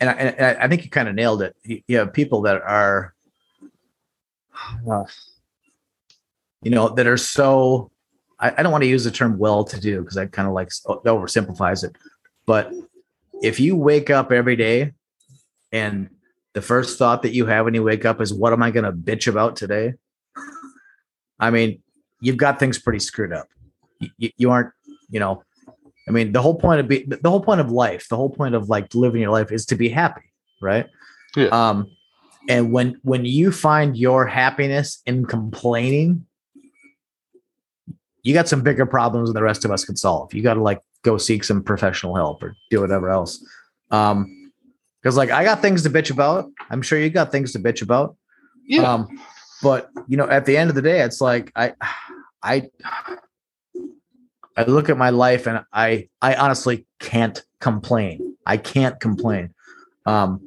and I, and I- think you kind of nailed it. You, you have people that are, uh, you know, that are so. I, I don't want to use the term "well to do" because that kind of like oversimplifies it. But if you wake up every day, and the first thought that you have when you wake up is, "What am I going to bitch about today?" I mean, you've got things pretty screwed up. You, you aren't, you know, I mean, the whole point of be the whole point of life, the whole point of like living your life is to be happy, right? Yeah. Um, and when when you find your happiness in complaining, you got some bigger problems than the rest of us can solve. You got to like go seek some professional help or do whatever else. Um, because like I got things to bitch about. I'm sure you got things to bitch about. Yeah, Um, but you know, at the end of the day, it's like I, I, I look at my life and I, I honestly can't complain. I can't complain. Um,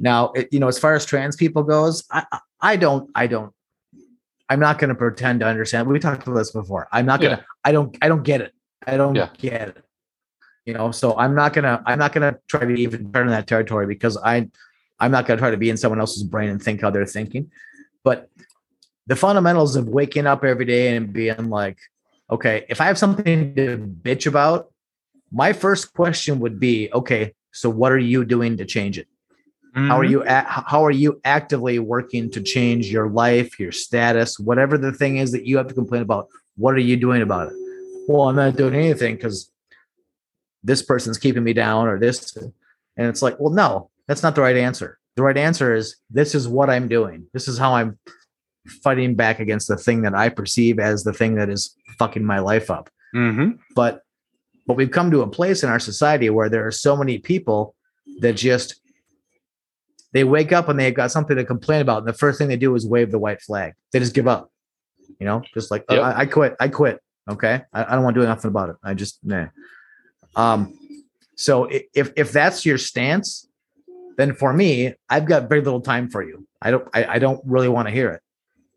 now, it, you know, as far as trans people goes, I, I- don't, I don't, I'm not going to pretend to understand. We talked about this before. I'm not going to, I don't, I don't get it. I don't Yeah. get it. You know, so I'm not gonna, I'm not gonna try to even turn in that territory because I, I'm not gonna try to be in someone else's brain and think how they're thinking. But the fundamentals of waking up every day and being like, okay, if I have something to bitch about, my first question would be, okay, so what are you doing to change it? Mm-hmm. How are mm-hmm. you at, how are you actively working to change your life, your status, whatever the thing is that you have to complain about? What are you doing about it? Well, I'm not doing anything because this person's keeping me down or this. And it's like, well, no, that's not the right answer. The right answer is this is what I'm doing. This is how I'm fighting back against the thing that I perceive as the thing that is fucking my life up. Mm-hmm. But but we've come to a place in our society where there are so many people that just they wake up and they've got something to complain about, and the first thing they do is wave the white flag. They just give up. You know, just like oh, yep. oh, I, I, quit. I quit. Okay, I, I don't want to do nothing about it. I just nah. Um, so if if that's your stance, then for me, I've got very little time for you. I don't I, I don't really want to hear it.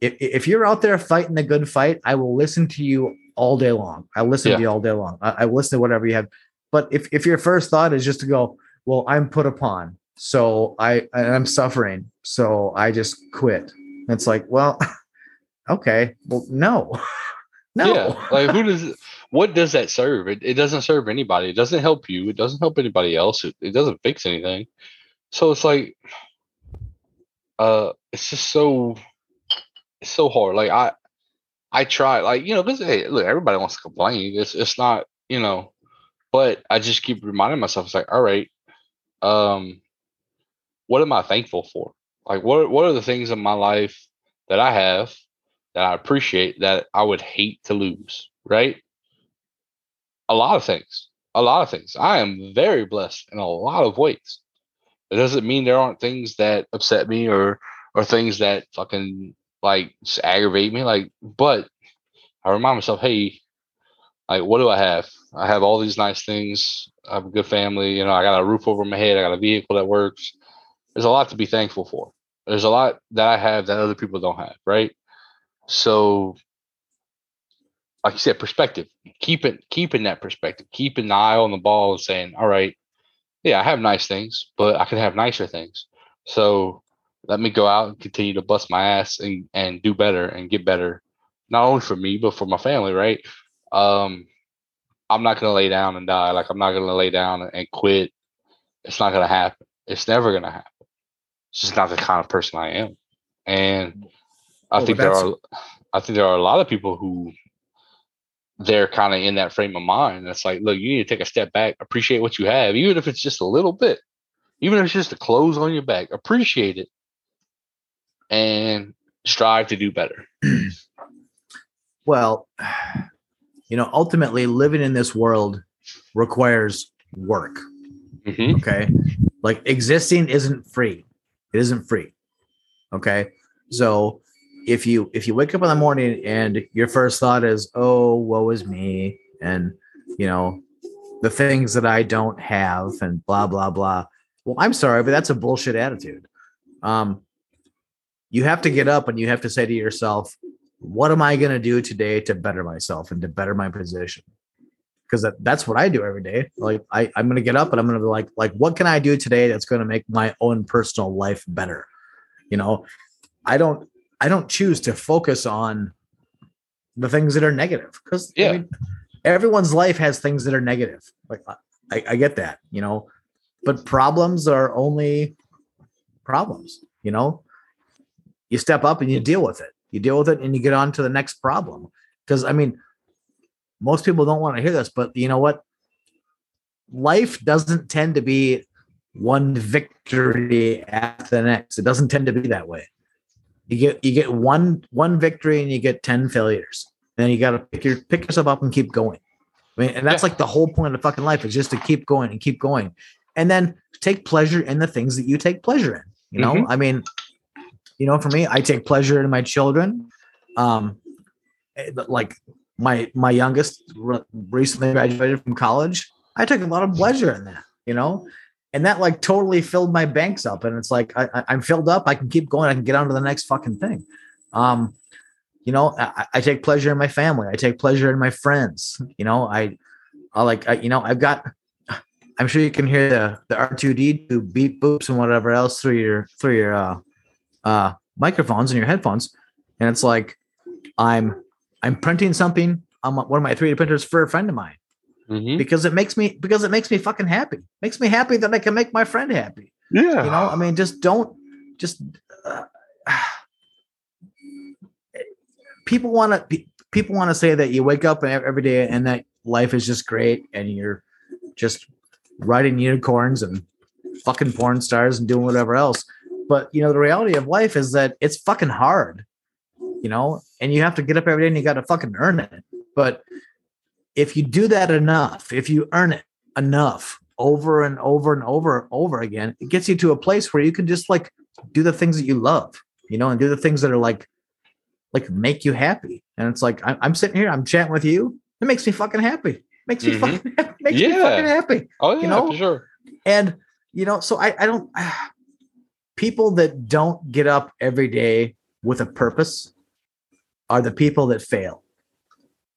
If if you're out there fighting a good fight, I will listen to you all day long. I listen yeah. to you all day long. I, I listen to whatever you have. But if if your first thought is just to go, well, I'm put upon, so I I'm suffering, so I just quit. It's like, well, okay, well, no, no. Yeah, like who does what does that serve? It, it doesn't serve anybody. It doesn't help you. It doesn't help anybody else. It, it doesn't fix anything. So it's like, uh, it's just so, it's so hard. Like I, I try, like you know, because hey, look, everybody wants to complain. It's it's not, you know, but I just keep reminding myself. It's like, all right, um, what am I thankful for? Like, what what are the things in my life that I have that I appreciate that I would hate to lose? Right? A lot of things. A lot of things. I am very blessed in a lot of ways. It doesn't mean there aren't things that upset me or or things that fucking like aggravate me. Like, but I remind myself, hey, like what do I have? I have all these nice things. I have a good family. You know, I got a roof over my head. I got a vehicle that works. There's a lot to be thankful for. There's a lot that I have that other people don't have, right? So, like you said, perspective. Keep it, keeping that perspective, keeping the eye on the ball, and saying, "All right, yeah, I have nice things, but I can have nicer things. So let me go out and continue to bust my ass and, and do better and get better, not only for me, but for my family, right? Um, I'm not going to lay down and die. Like, I'm not going to lay down and quit. It's not going to happen. It's never going to happen. It's just not the kind of person I am. And I think there are, I think there are a lot of people who they're kind of in that frame of mind. It's like, look, you need to take a step back, appreciate what you have, even if it's just a little bit, even if it's just the clothes on your back, appreciate it and strive to do better. well, you know, ultimately, living in this world requires work. Mm-hmm. Okay. Like existing isn't free, it isn't free. Okay. So if you if you wake up in the morning and your first thought is oh woe is me and you know the things that i don't have and blah blah blah well i'm sorry but that's a bullshit attitude um you have to get up and you have to say to yourself what am i going to do today to better myself and to better my position because that, that's what i do every day like I, i'm going to get up and i'm going to be like like what can i do today that's going to make my own personal life better you know i don't I don't choose to focus on the things that are negative because yeah. I mean, everyone's life has things that are negative. Like I, I get that, you know, but problems are only problems, you know. You step up and you deal with it. You deal with it and you get on to the next problem. Because I mean, most people don't want to hear this, but you know what? Life doesn't tend to be one victory after the next. It doesn't tend to be that way. You get you get one one victory and you get 10 failures. Then you gotta pick your pick yourself up and keep going. I mean, and that's yeah. like the whole point of fucking life is just to keep going and keep going. And then take pleasure in the things that you take pleasure in. You know, mm-hmm. I mean, you know, for me, I take pleasure in my children. Um, like my my youngest recently graduated from college. I took a lot of pleasure in that, you know, and that like totally filled my banks up. And it's like I, am filled up. I can keep going. I can get on to the next fucking thing. Um you know I, I, take pleasure in my family. I take pleasure in my friends. You know i i like I, you know i've got i'm sure you can hear the the r2d2 beep boops and whatever else through your through your uh uh microphones and your headphones and it's like I'm I'm printing something on one of my 3D printers for a friend of mine Mhm. because it makes me because it makes me fucking happy. Makes me happy that I can make my friend happy. Yeah. You know, I mean, just don't just uh, people want to people want to say that you wake up every day and that life is just great and you're just riding unicorns and fucking porn stars and doing whatever else. But you know, the reality of life is that it's fucking hard, you know, and you have to get up every day and you got to fucking earn it. But if you do that enough, if you earn it enough over and over and over and over again, it gets you to a place where you can just like do the things that you love, you know, and do the things that are like, like make you happy. And it's like I'm, I'm sitting here, I'm chatting with you. It makes me fucking happy. Makes me Mhm. fucking makes me fucking happy. Oh yeah, know? for sure. And you know, so I, I don't people that don't get up every day with a purpose are the people that fail.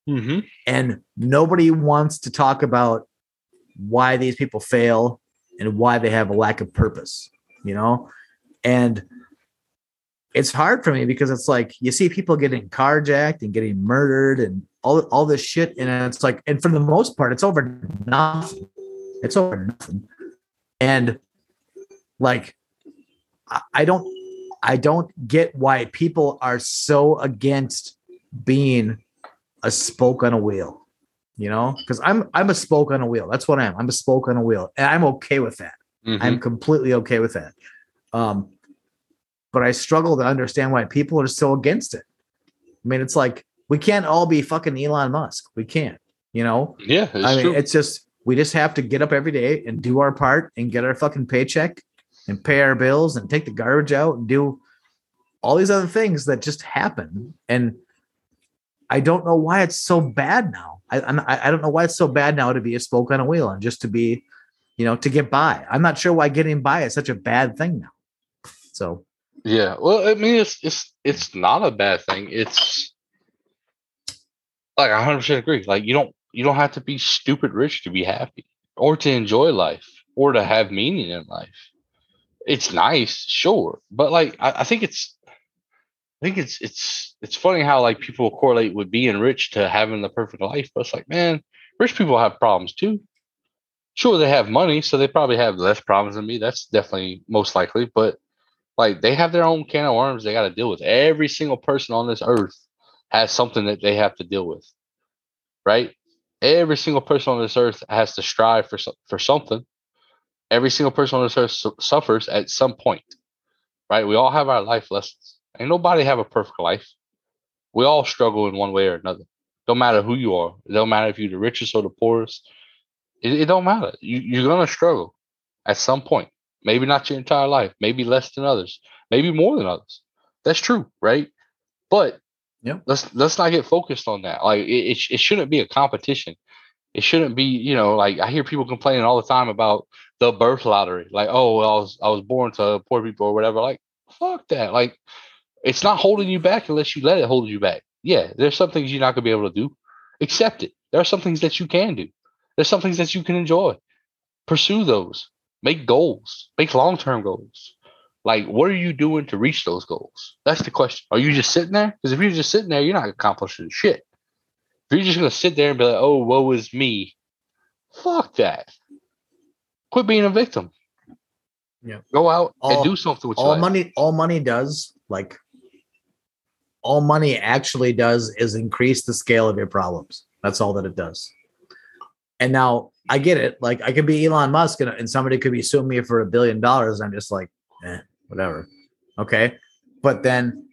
Mm-hmm. And nobody wants to talk about why these people fail and why they have a lack of purpose, you know? And it's hard for me because it's like you see people getting carjacked and getting murdered and all, all this shit. And it's like, and for the most part, it's over nothing. It's over nothing. And like, I- don't, I don't get why people are so against being a spoke on a wheel, you know, because I'm I'm a spoke on a wheel. That's what I am. I'm a spoke on a wheel, and I'm okay with that. Mhm. I'm completely okay with that. Um, but I struggle to understand why people are so against it. I mean, it's like we can't all be fucking Elon Musk. We can't, you know. yeah, it's I mean, true. it's just we just have to get up every day and do our part and get our fucking paycheck and pay our bills and take the garbage out and do all these other things that just happen. And I don't know why it's so bad now. I I I don't know why it's so bad now to be a spoke on a wheel and just to be, you know, to get by. I'm not sure why getting by is such a bad thing now. So Yeah, well, I mean, it's it's it's not a bad thing. It's like I hundred percent agree. Like you don't you don't have to be stupid rich to be happy or to enjoy life or to have meaning in life. It's nice, sure, but like I, I think it's I think it's it's it's funny how like people correlate with being rich to having the perfect life, but it's like, man, rich people have problems too. Sure, they have money, so they probably have less problems than me. That's definitely most likely, but like they have their own can of worms they got to deal with. Every single person on this earth has something that they have to deal with, right? Every single person on this earth has to strive for for something. Every single person on this earth su- suffers at some point, right? We all have our life lessons. Ain't nobody have a perfect life. We all struggle in one way or another. Don't matter who you are. It don't matter if you're the richest or the poorest. It, it don't matter. You, you're gonna struggle at some point. Maybe not your entire life. Maybe less than others. Maybe more than others. That's true, right? But Yep. let's let's not get focused on that. Like it, it, it shouldn't be a competition. It shouldn't be, you know, like I hear people complaining all the time about the birth lottery. Like, oh, well, I was I was born to poor people or whatever. Like, fuck that. Like, it's not holding you back unless you let it hold you back. Yeah, there's some things you're not gonna be able to do. Accept it. There are some things that you can do. There's some things that you can enjoy. Pursue those. Make goals. Make long term goals. Like, what are you doing to reach those goals? That's the question. Are you just sitting there? Because if you're just sitting there, you're not accomplishing shit. If you're just gonna sit there and be like, "Oh, woe is me," fuck that. Quit being a victim. Yeah. Go out All- and do something with your all life. money all money does like all money actually does is increase the scale of your problems that's all that it does and now i get it like i could be elon musk and, and somebody could be suing me for a billion dollars i'm just like eh, whatever okay but then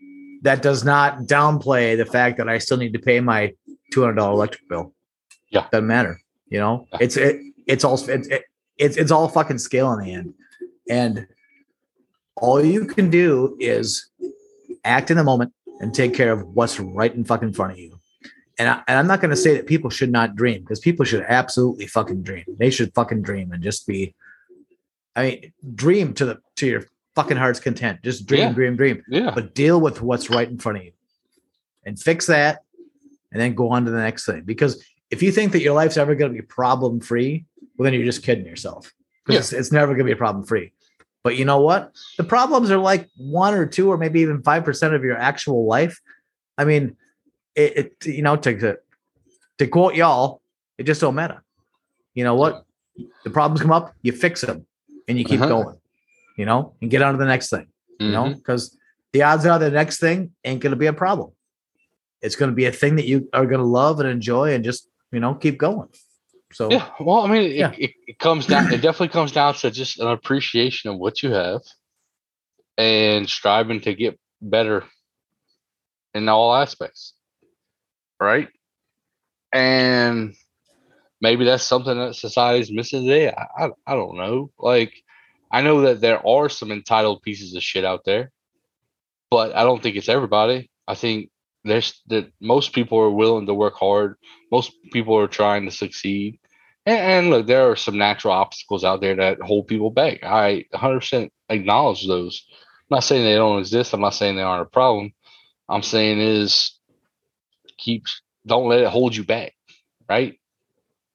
that does not downplay the fact that i still need to pay my $200 electric bill Yeah. doesn't matter you know Yeah. it's it, it's all it's it, it's it's all fucking scale in the end and all you can do is act in the moment and take care of what's right in fucking front of you. And, I, and I'm not going to say that people should not dream because people should absolutely fucking dream. They should fucking dream and just be, I mean, dream to the to your fucking heart's content. Just dream, Yeah. dream, dream. Yeah. But deal with what's right in front of you, and fix that, and then go on to the next thing. Because if you think that your life's ever going to be problem free, well, then you're just kidding yourself. Because it's, it's never going to be problem free. But you know what? The problems are like one or two or maybe even five percent of your actual life. I mean, it, it you know to to quote y'all, it just don't matter. You know what? The problems come up, you fix them, and you keep Uh-huh. going. You know, and get on to the next thing. You know, Mhm. because the odds are the next thing ain't going to be a problem. It's going to be a thing that you are going to love and enjoy, and just you know keep going. So Yeah. Well, I mean, it, Yeah. it, it comes down. It definitely comes down to just an appreciation of what you have, and striving to get better in all aspects. Right. And maybe that's something that society's missing today. I, I, I don't know. Like, I know that there are some entitled pieces of shit out there, but I don't think it's everybody. I think there's that most people are willing to work hard. Most people are trying to succeed. And, and look, there are some natural obstacles out there that hold people back. I 100% acknowledge those. I'm not saying they don't exist. I'm not saying they aren't a problem. I'm saying is keep don't let it hold you back, right?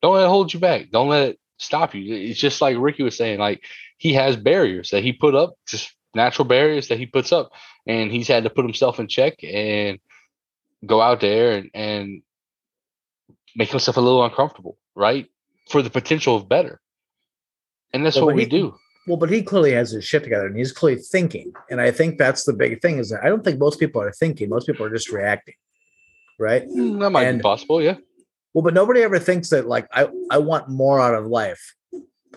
Don't let it hold you back. Don't let it stop you. It's just like Ricky was saying, like he has barriers that he put up, just natural barriers that he puts up, and he's had to put himself in check and go out there and, and make himself a little uncomfortable, right? For the potential of better. And that's Well, what we he- do. Well, but he clearly has his shit together and he's clearly thinking. And I think that's the big thing is that I don't think most people are thinking. Most people are just reacting. Right. Mm, That might and- be possible, yeah. Well, but nobody ever thinks that like I, I want more out of life.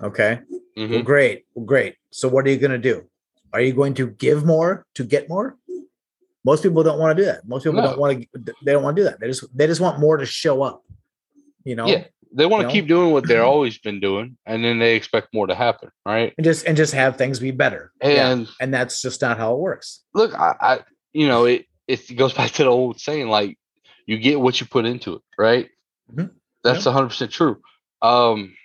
Okay. Mhm. Well, great. Well, great. So what are you gonna do? Are you going to give more to get more? Most people don't want to do that. Most people No. don't want to they don't want to do that. They just they just want more to show up. You know? Yeah. They want to You know? keep doing what they're always been doing, and then they expect more to happen, right? And just and just have things be better. Yeah. And And that's just not how it works. look, I, I you know, it it goes back to the old saying, like you get what you put into it, right? Mhm. That's hundred percent true. Um,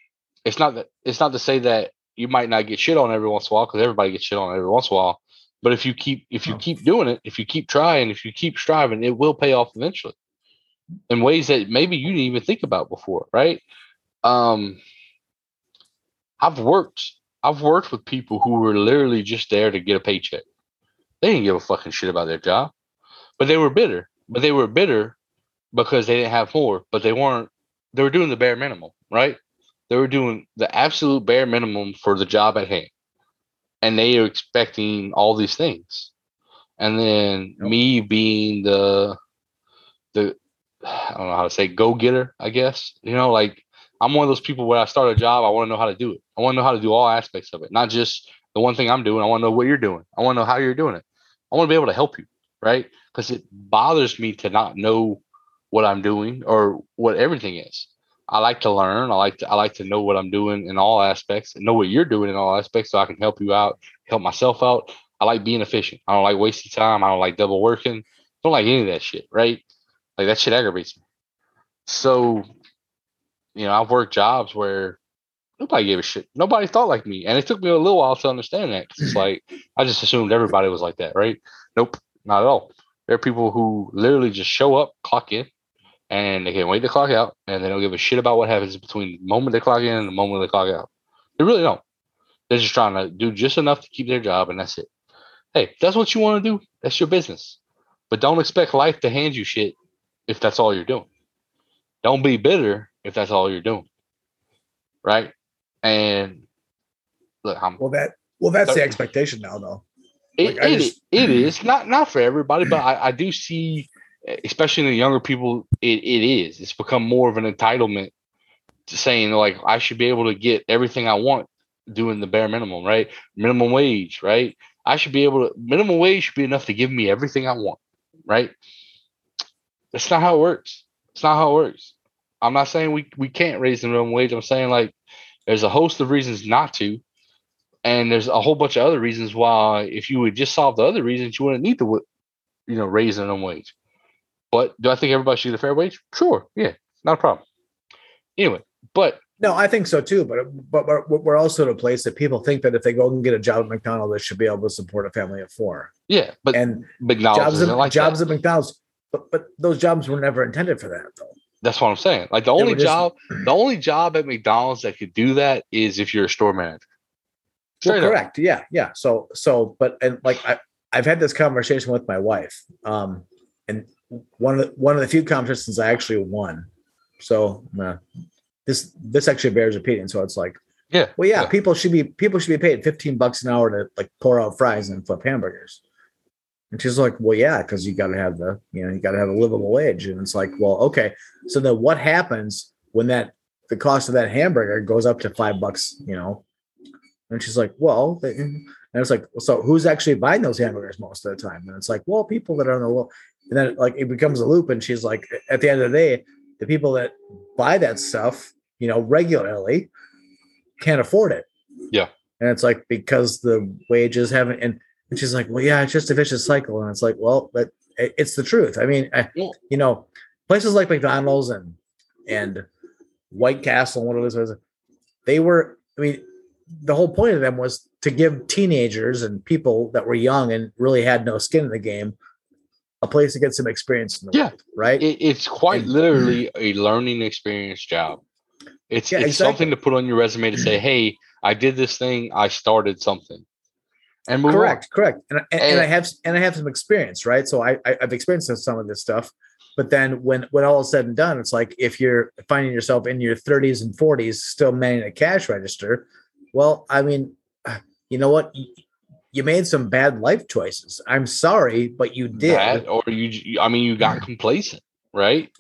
it's not that it's not to say that you might not get shit on every once in a while because everybody gets shit on every once in a while. But if you keep if you Oh. keep doing it, if you keep trying, if you keep striving, it will pay off eventually in ways that maybe you didn't even think about before, right? Um, I've worked I've worked with people who were literally just there to get a paycheck. They didn't give a fucking shit about their job, but they were bitter. But they were bitter because they didn't have more. But they weren't. They were doing the bare minimum, right? They were doing the absolute bare minimum for the job at hand, and they are expecting all these things. And then Yep. me being the the I don't know how to say go getter. I guess you know, like I'm one of those people where I start a job, I want to know how to do it. I want to know how to do all aspects of it, not just the one thing I'm doing. I want to know what you're doing. I want to know how you're doing it. I want to be able to help you, right? Because it bothers me to not know what I'm doing or what everything is. I like to learn. I like to I like to know what I'm doing in all aspects and know what you're doing in all aspects so I can help you out, help myself out. I like being efficient. I don't like wasting time. I don't like double working. don't like any of that shit, right? Like that shit aggravates me. So, you know, I've worked jobs where nobody gave a shit. Nobody thought like me. And it took me a little while to understand that. 'cause it's like I just assumed everybody was like that, right? Nope, not at all. There are people who literally just show up, clock in, and they can't wait to clock out, and they don't give a shit about what happens between the moment they clock in and the moment they clock out. They really don't. They're just trying to do just enough to keep their job, and that's it. Hey, that's what you want to do. That's your business. But don't expect life to hand you shit if that's all you're doing. Don't be bitter if that's all you're doing. Right? And look, I'm Well, that well, that's the expectation now, though. it, Like, I it, just- it is not not for everybody, but I, I do see, especially in the younger people, it, it is. It's become more of an entitlement to saying like I should be able to get everything I want doing the bare minimum, right? Minimum wage, right? I should be able to minimum wage should be enough to give me everything I want, right? That's not how it works. It's not how it works. I'm not saying we we can't raise the minimum wage. I'm saying like there's a host of reasons not to, and there's a whole bunch of other reasons why if you would just solve the other reasons, you wouldn't need to, you know, raise the minimum wage. But do I think everybody should get a fair wage? Sure, yeah, not a problem. Anyway, but No, I think so too. But but we're, we're also in a place that people think that if they go and get a job at McDonald's, they should be able to support a family of four. yeah, but And McDonald's jobs at like jobs at McDonald's, but but those jobs were never intended for that, though. That's what I'm saying. Like the only just- job, the only job at McDonald's that could do that is if you're a store manager. Well, up. correct. Yeah, yeah. So so, but and like I I've had this conversation with my wife, um, and one of the, one of the few competitions I actually won. So uh, this this actually bears repeating. So it's like, Yeah. well, yeah, yeah. people should be people should be paid fifteen bucks an hour to like pour out fries and flip hamburgers. And she's like, well, yeah, because you got to have the you know you got to have a livable wage. And it's like, well, okay. So then what happens when that the cost of that hamburger goes up to five bucks? You know, and she's like, well, they- and it's like, so who's actually buying those hamburgers most of the time? And it's like, well, people that are on the low. And then like it becomes a loop, and she's like, at the end of the day, the people that buy that stuff, you know, regularly can't afford it. Yeah. And it's like because the wages haven't and, and she's like, well, yeah, it's just a vicious cycle. And it's like, well, but it's the truth. I mean, eh, I, Well- you know, places like McDonald's and and White Castle and what it is, they were, I mean, the whole point of them was to give teenagers and people that were young and really had no skin in the game a place to get some experience in the Yeah. world, right? It, it's quite And- literally a learning experience job. It's Yeah, it's exactly. something to put on your resume to say, "Hey, I did this thing. I started something." And move on. correct correct. And, and, and i have and i have some experience right? So I, I i've experienced some of this stuff. But then when when all is said and done it's like if you're finding yourself in your 30s and 40s still manning a cash register well i mean you know what? You- you made some bad life choices. I'm sorry but you did. That, or you, I mean, you got complacent, right?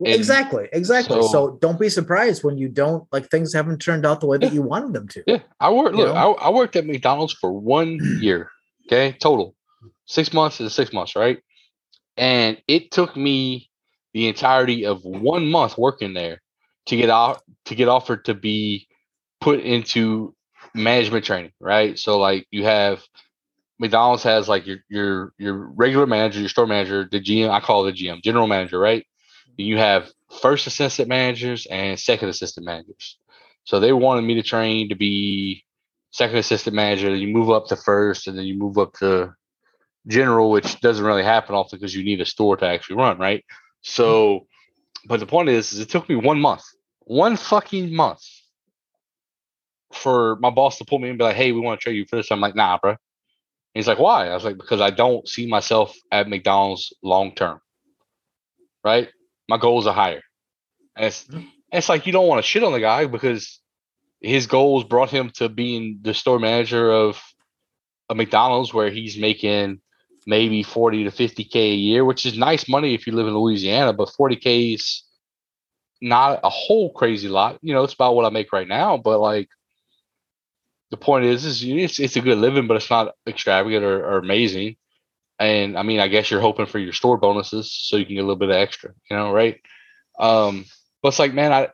And exactly exactly so, so- don't be surprised when you don't like things haven't turned out the way that Yeah. you wanted them to Yeah, I worked. Look, I, I worked at McDonald's for one year. Okay, total six months is six months, right? And it took me the entirety of one month working there to get out to get offered to be put into management training, right? So like you have McDonald's has like your your your regular manager, your store manager, the GM. I call it the GM, general manager, right? You have first assistant managers and second assistant managers. So they wanted me to train to be second assistant manager. Then you move up to first, and then you move up to general, which doesn't really happen often because you need a store to actually run, right? So, but the point is, is it took me one month, one fucking month, for my boss to pull me in and be like, "Hey, we want to train you for this." I'm like, "Nah, bro." he's like, "Why?" I was like, "Because I don't see myself at McDonald's long term. Right? My goals are higher." And it's mm-hmm. it's like you don't want to shit on the guy because his goals brought him to being the store manager of a McDonald's where he's making maybe 40 to 50k a year, which is nice money if you live in Louisiana, but 40k is not a whole crazy lot. You know, it's about what I make right now, but like the point is, is it's it's a good living, but it's not extravagant or, or amazing. And I mean, I guess you're hoping for your store bonuses so you can get a little bit of extra, you know, right? Um, but it's like, man, I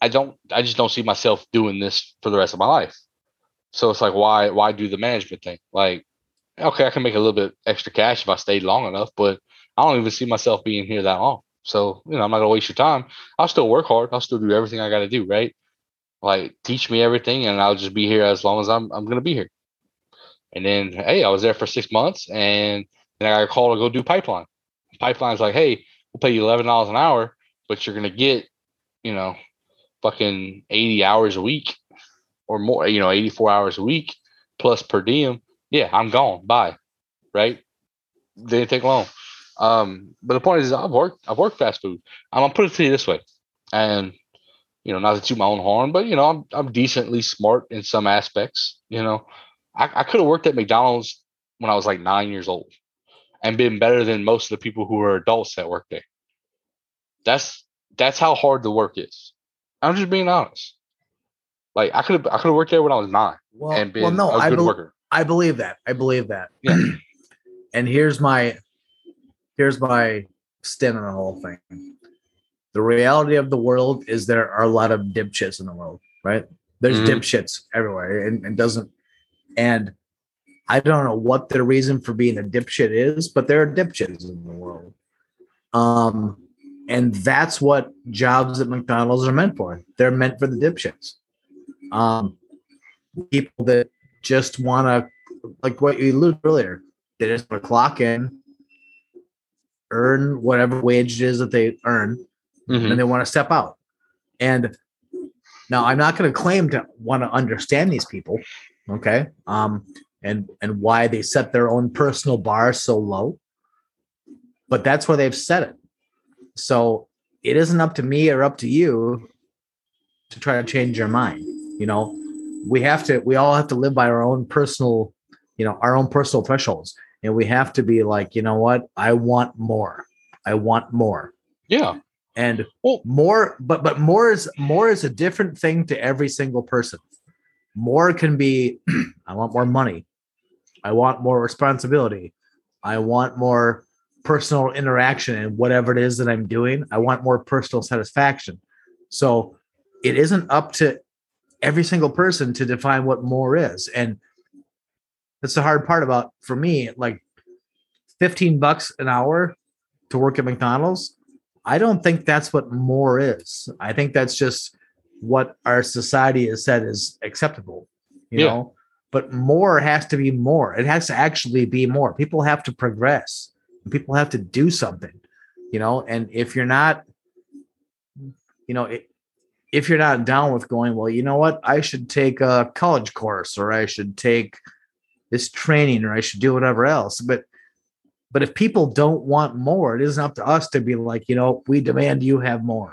I don't I just don't see myself doing this for the rest of my life. So it's like why why do the management thing? Like, okay, I can make a little bit extra cash if I stayed long enough, but I don't even see myself being here that long. So, you know, I'm not gonna waste your time. I'll still work hard. I'll still do everything I gotta do, right? Like teach me everything and I'll just be here as long as I'm I'm gonna be here. And then hey, I was there for six months and then I got a call to go do pipeline. Pipeline's like, hey, we'll pay you eleven dollars an hour, but you're gonna get, you know, fucking 80 hours a week or more, you know, 84 hours a week plus per diem. Yeah, I'm gone. Bye. Right? Didn't take long. Um, but the point is I've worked I've worked fast food. I'm gonna put it to you this way. And you know, not to toot my own horn, but you know, I'm I'm decently smart in some aspects. You know, I, I could have worked at McDonald's when I was like nine years old and been better than most of the people who are adults that work there. That's that's how hard the work is. I'm just being honest. Like I could have I could have worked there when I was nine well, and been well no a I, good bel- worker. I believe that i believe that Yeah. and here's my here's my spin on the whole thing the reality of the world is there are a lot of dipshits in the world right there's Mhm. dipshits everywhere and, and doesn't and i don't know what their reason for being a dipshit is but there are dipshits in the world um and that's what jobs at mcdonald's are meant for they're meant for the dipshits um people that just want to like what you alluded earlier they just want to clock in earn whatever wage it is that they earn Mhm. and they want to step out. And now I'm not going to claim to want to understand these people, okay? Um, and and why they set their own personal bar so low. but that's where they've set it. So it isn't up to me or up to you to try to change your mind. You know, we have to, we all have to live by our own personal, you know, our own personal thresholds. And we have to be like, you know what? I want more. I want more. Yeah. And well, more, but but more is more is a different thing to every single person. More can be, I want more money. I want more responsibility. I want more personal interaction and whatever it is that I'm doing. I want more personal satisfaction. So it isn't up to every single person to define what more is. And that's the hard part about for me, like 15 bucks an hour to work at McDonald's. I don't think that's what more is. I think that's just what our society has said is acceptable, you yeah. know. But more has to be more. It has to actually be more. People have to progress. People have to do something, you know. And if you're not, you know, it, if you're not down with going, well, you know what, I should take a college course or I should take this training or I should do whatever else. But but if people don't want more, it isn't up to us to be like, you know, we demand you have more.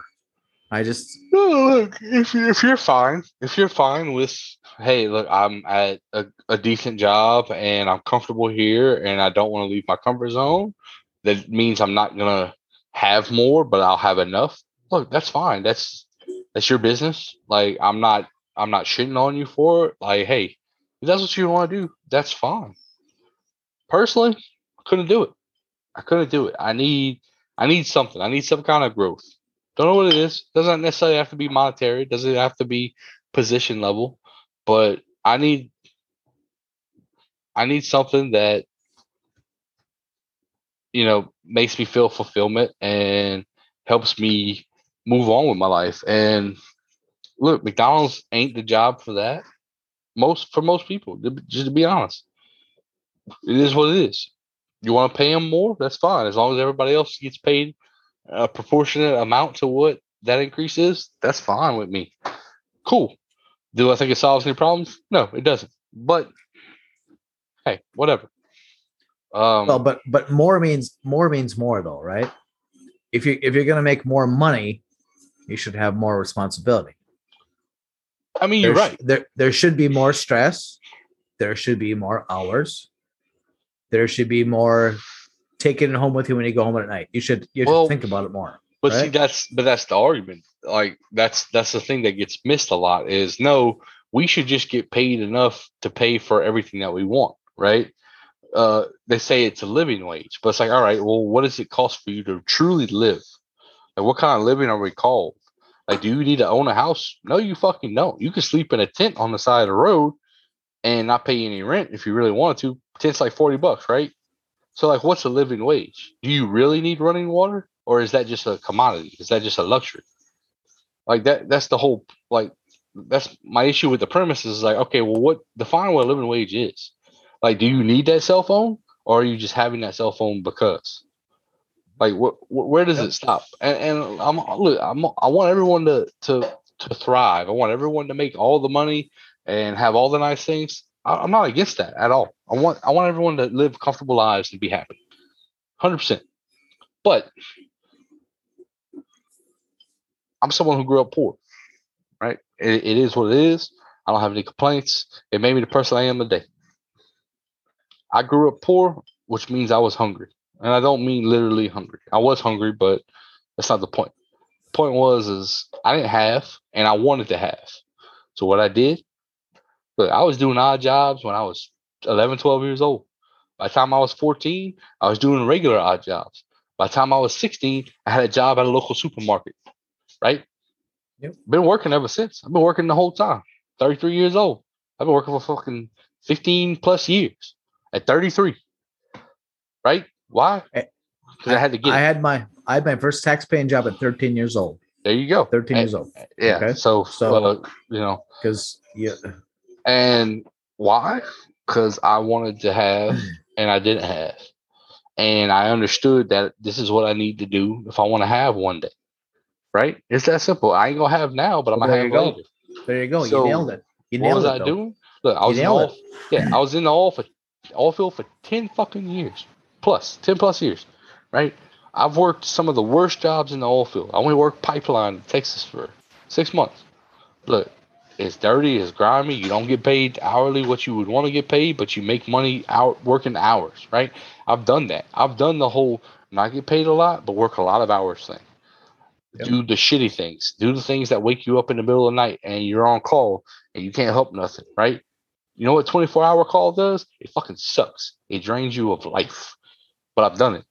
I just no, look if you're, if you're fine, if you're fine with, hey, look, I'm at a, a decent job and I'm comfortable here and I don't want to leave my comfort zone. That means I'm not gonna have more, but I'll have enough. Look, that's fine. That's that's your business. Like I'm not I'm not shitting on you for it. Like, hey, if that's what you want to do, that's fine. Personally, I couldn't do it. I couldn't do it. I need I need something. I need some kind of growth. Don't know what it is. Doesn't necessarily have to be monetary. Doesn't have to be position level, but I need I need something that you know makes me feel fulfillment and helps me move on with my life. And look, McDonald's ain't the job for that. Most for most people, just to be honest, it is what it is. You want to pay them more? That's fine, as long as everybody else gets paid a proportionate amount to what that increase is. That's fine with me. Cool. Do I think it solves any problems? No, it doesn't. But hey, whatever. Um, well, but but more means more means more though, right? If you if you're going to make more money, you should have more responsibility. I mean, you're right. There, there should be more stress. There should be more hours. There should be more taking it home with you when you go home at night. You should you well, should think about it more. But right? see, that's but that's the argument. Like that's that's the thing that gets missed a lot. Is no, we should just get paid enough to pay for everything that we want, right? Uh, they say it's a living wage, but it's like, all right, well, what does it cost for you to truly live? Like, what kind of living are we called? Like, do you need to own a house? No, you fucking don't. You can sleep in a tent on the side of the road and not pay any rent if you really wanted to. Tent's like 40 bucks, right? So, like, what's a living wage? Do you really need running water? Or is that just a commodity? Is that just a luxury? Like that that's the whole like that's my issue with the premise is like, okay, well what define what a living wage is. Like, do you need that cell phone? Or are you just having that cell phone because? Like, wh- wh- where does it stop? And, and I'm look, I'm, I want everyone to to to thrive. I want everyone to make all the money and have all the nice things. I, am not against that at all. I want I want everyone to live comfortable lives and be happy, hundred percent. But I'm someone who grew up poor, right? It, it is what it is. I don't have any complaints. It made me the person I am today. I grew up poor, which means I was hungry. And I don't mean literally hungry. I was hungry, but that's not the point. The point was is I didn't have and I wanted to have. So what I did, look, I was doing odd jobs when I was 11, 12 years old. By the time I was 14, I was doing regular odd jobs. By the time I was 16, I had a job at a local supermarket. Right? Yep. Been working ever since. I've been working the whole time. 33 years old. I've been working for fucking 15 plus years at 33. Right? Why? Because eh, I, I, had to get. I it. had my I had my first tax paying job at 13 years old. There you go. 13 and, years old. Yeah. Okay? So so uh, you know because yeah. And why? Because I wanted to have mm. and I didn't have, and I understood that this is what I need to do if I want to have one day. Right? It's that simple. I ain't gonna have now, but I'm gonna have go. later. There you go. So you nailed it. You nailed what was it, I doing? Look, I was in all, yeah, I was in the oil for oil field for 10 fucking years plus 10 plus years right? I've worked some of the worst jobs in the oil field. I only worked pipeline in Texas for six months. Look, it's dirty, it's grimy. You don't get paid hourly what you would want to get paid, but you make money out working hours, right? I've done that. I've done the whole not get paid a lot, but work a lot of hours thing. Yep. Do the shitty things. Do the things that wake you up in the middle of the night and you're on call and you can't help nothing, right? You know what 24 hour call does? It fucking sucks. It drains you of life. But I've done it.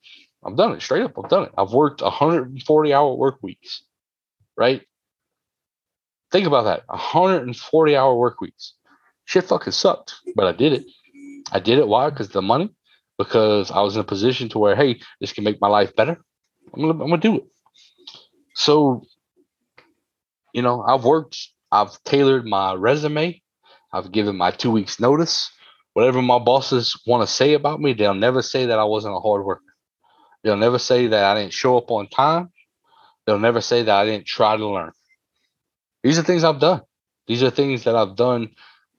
I've done it straight up. I've done it. I've worked 140 hour work weeks, right? Think about that 140 hour work weeks. Shit fucking sucked, but I did it. I did it. Why? Because the money, because I was in a position to where, hey, this can make my life better. I'm gonna, I'm gonna do it. So, you know, I've worked, I've tailored my resume, I've given my two weeks notice. Whatever my bosses want to say about me, they'll never say that I wasn't a hard worker. They'll never say that I didn't show up on time. They'll never say that I didn't try to learn. These are things I've done. These are things that I've done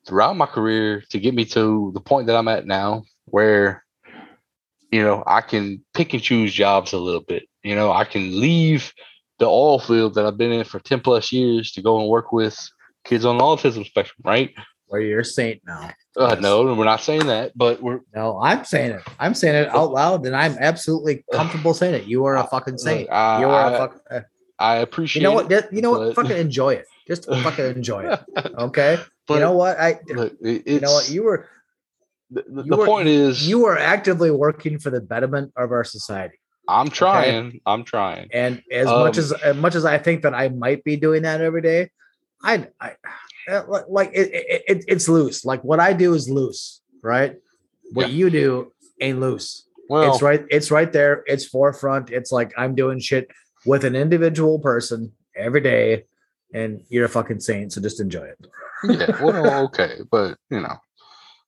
throughout my career to get me to the point that I'm at now, where, you know, I can pick and choose jobs a little bit. You know, I can leave the oil field that I've been in for 10 plus years to go and work with kids on the autism spectrum, right? Where you're a saint now. Uh, no, we're not saying that, but we're no. I'm saying it. I'm saying it out loud, and I'm absolutely comfortable saying it. You are a fucking saint. Uh, you are I, a fuck. Uh, I appreciate. You know what? It, you know what? Fucking enjoy it. Just fucking enjoy it. Okay. But, you know what? I. You know what? You were. The, the, the were, point is, you are actively working for the betterment of our society. I'm trying. Okay? I'm trying. And as um, much as as much as I think that I might be doing that every day, I I uh, like it, it, it, it's loose. Like what I do is loose, right? What yeah. you do ain't loose. Well, it's right. It's right there. It's forefront. It's like I'm doing shit with an individual person every day, and you're a fucking saint. So just enjoy it. yeah. Well, okay, but you know,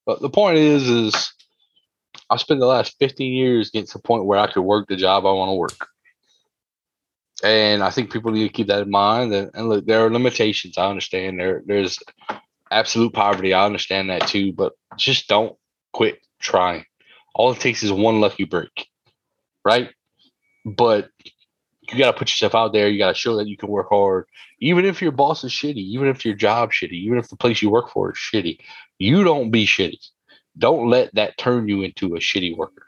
but the point is, is I spent the last 15 years getting to the point where I could work the job I want to work. And I think people need to keep that in mind. And, and look, there are limitations. I understand there. There's absolute poverty. I understand that too. But just don't quit trying. All it takes is one lucky break, right? But you got to put yourself out there. You got to show that you can work hard, even if your boss is shitty, even if your job shitty, even if the place you work for is shitty. You don't be shitty. Don't let that turn you into a shitty worker.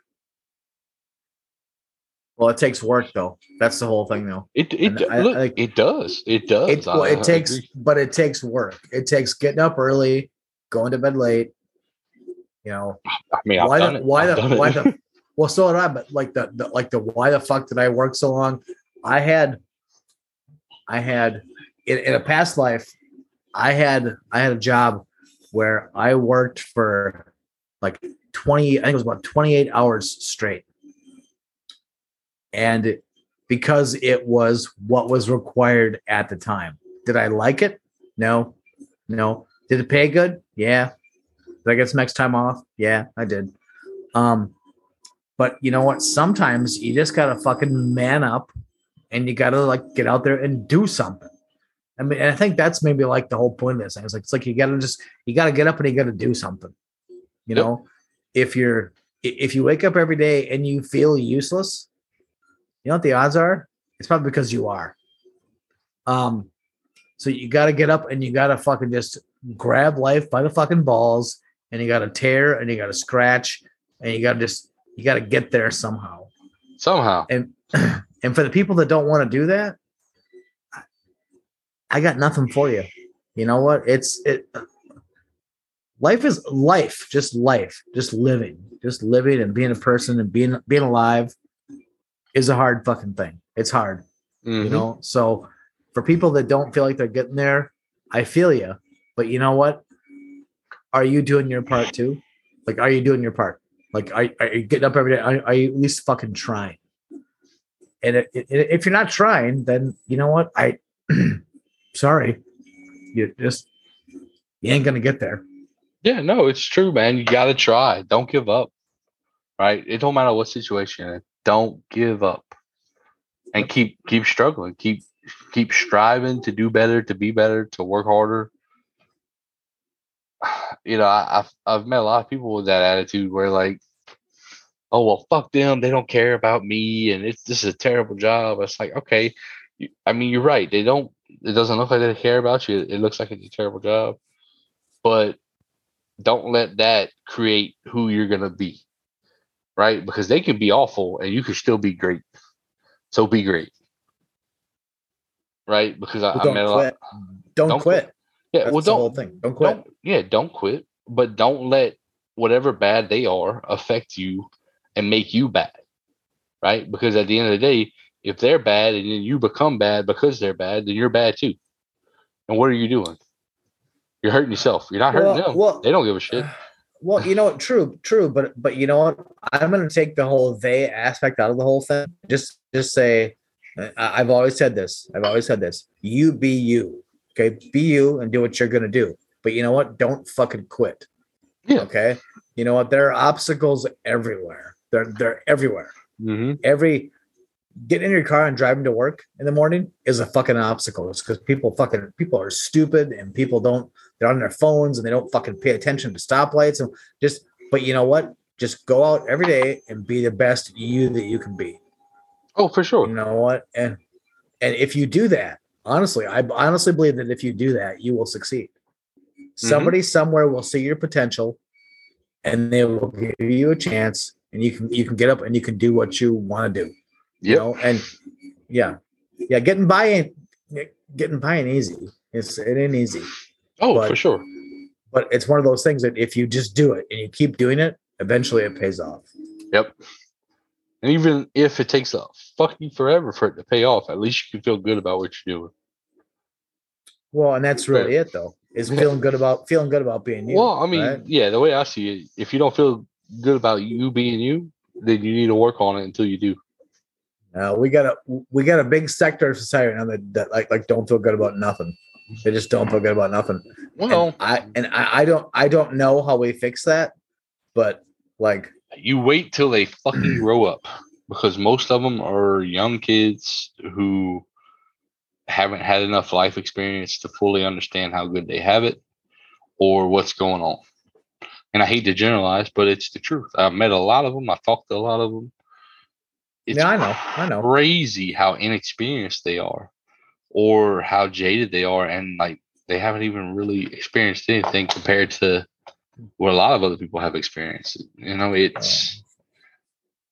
Well, it takes work though. That's the whole thing though. It it I, look, I, it does. It does. It, well, it takes agree. but it takes work. It takes getting up early, going to bed late. You know, I mean, why the, why the why the well, so did I. But like the, the like the why the fuck did I work so long? I had, I had in, in a past life, I had I had a job where I worked for like 20, I think it was about 28 hours straight. And because it was what was required at the time. Did I like it? No. No. Did it pay good? Yeah. Did I get some next time off? Yeah, I did. Um, but you know what? Sometimes you just gotta fucking man up and you gotta like get out there and do something. I mean, I think that's maybe like the whole point of this thing. It's like it's like you gotta just you gotta get up and you gotta do something. You yep. know, if you're if you wake up every day and you feel useless, you know what the odds are? It's probably because you are. Um, so you got to get up and you got to fucking just grab life by the fucking balls, and you got to tear and you got to scratch, and you got to just you got to get there somehow. Somehow. And and for the people that don't want to do that, I got nothing for you. You know what? It's it life is life, just life, just living, just living and being a person and being being alive is a hard fucking thing. It's hard, mm-hmm. you know. So for people that don't feel like they're getting there, I feel you. But you know what? Are you doing your part too? Like, are you doing your part? Like, are, are you getting up every day? Are, are you at least fucking trying? And it, it, if you're not trying, then you know what? I sorry, you just you ain't gonna get there. Yeah, no, it's true, man. You gotta try. Don't give up. Right? It don't matter what situation. Don't give up. And keep keep struggling. Keep keep striving to do better, to be better, to work harder. You know, I, have I've met a lot of people with that attitude where like oh well, fuck them. They don't care about me, and it's this is a terrible job. It's like okay, I mean you're right. They don't. It doesn't look like they care about you. It looks like it's a terrible job, but don't let that create who you're gonna be, right? Because they can be awful, and you can still be great. So be great, right? Because I, Well, I don't met a lot. quit. Don't, Don't quit. Yeah, That's well, the whole don't thing. Don't quit. don't yeah don't quit but don't let whatever bad they are affect you and make you bad right because at the end of the day if they're bad and then you become bad because they're bad then you're bad too and what are you doing you're hurting yourself you're not hurting Well- them well- they don't give a shit Well, you know what? True, true. But but you know what? I'm going to take the whole they aspect out of the whole thing. Just just say, I- I've always said this. I've always said this. You be you. Okay, be you and do what you're going to do. But you know what? Don't fucking quit. Yeah. Okay. You know what? There are obstacles everywhere. They're they're everywhere. mm-hmm. Every getting in your car and driving to work in the morning is a fucking obstacle. It's because people fucking people are stupid and people don't they're on their phones and they don't fucking pay attention to stoplights and just but you know what? Just go out every day and be the best you that you can be. oh for sure You know what? And and if you do that, honestly, I honestly believe that if you do that, you will succeed. Somebody somewhere will see your potential and they will give you a chance and you can you can get up and you can do what you want to do you know and yeah. Yeah getting by ain't getting by ain't easy. It's it ain't easy. Oh but- for sure. but it's one of those things that if you just do it and you keep doing it eventually it pays off. Yep. And even if it takes a fucking forever for it to pay off at least you can feel good about what you're doing. Well and that's really it though is feeling good about feeling good about being you well, I mean, right? yeah, the way I see it, if you don't feel good about you being you, then you need to work on it until you do. Uh, we got a we got a big sector of society right now that, that like like don't feel good about nothing they just don't feel good about nothing Well, and i and I, I don't i don't know how we fix that but like you wait till they fucking grow up because most of them are young kids who haven't had enough life experience to fully understand how good they have it or what's going on. And I hate to generalize, but it's the truth. I've met a lot of them. I talked to a lot of them. It's yeah i know. I know. crazy how inexperienced they are or how jaded they are and like they haven't even really experienced anything compared to what a lot of other people have experienced. You know it's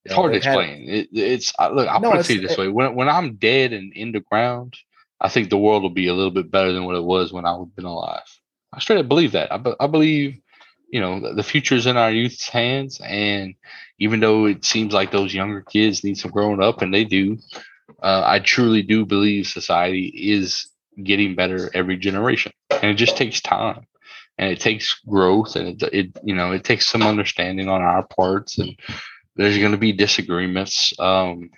it's hard to they've had- explain. It, it's I- look i'll No, put it to you this way. When, when i'm dead and in the ground i think the world will be a little bit better than what it was when i've been alive. I straight up believe that. I, be- I believe you know the, the future's in our youth's hands and even though it seems like those younger kids need some growing up and they do uh, i truly do believe society is getting better every generation and it just takes time and it takes growth and it, it you know it takes some understanding on our parts and there's going to be disagreements um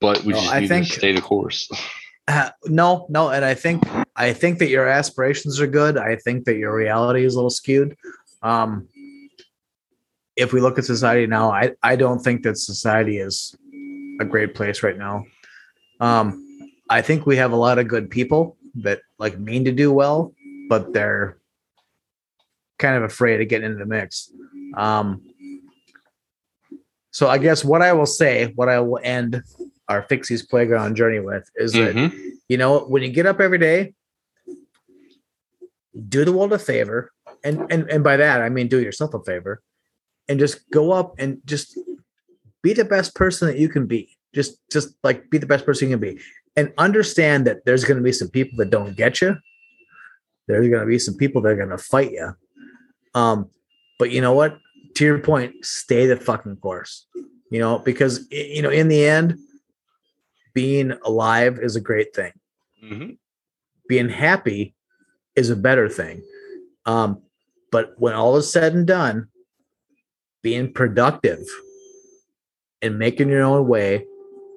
but we just need think- to stay the course Uh, no, no, and I think I think that your aspirations are good. I think that your reality is a little skewed. Um, if we look at society now, I I don't think that society is a great place right now. Um, I think we have a lot of good people that like mean to do well, but they're kind of afraid of getting into the mix. Um, so I guess what I will say, what I will end our Fixie's Playground journey with is that Mhm. you know when you get up every day do the world a favor and and and by that i mean do yourself a favor and just go up and just be the best person that you can be. Just just like be the best person you can be and understand that there's going to be some people that don't get you. There's going to be some people that are going to fight you um but you know what? To your point stay the fucking course you know because you know in the end being alive is a great thing Mhm. being happy is a better thing. Um, but when all is said and done, being productive and making your own way,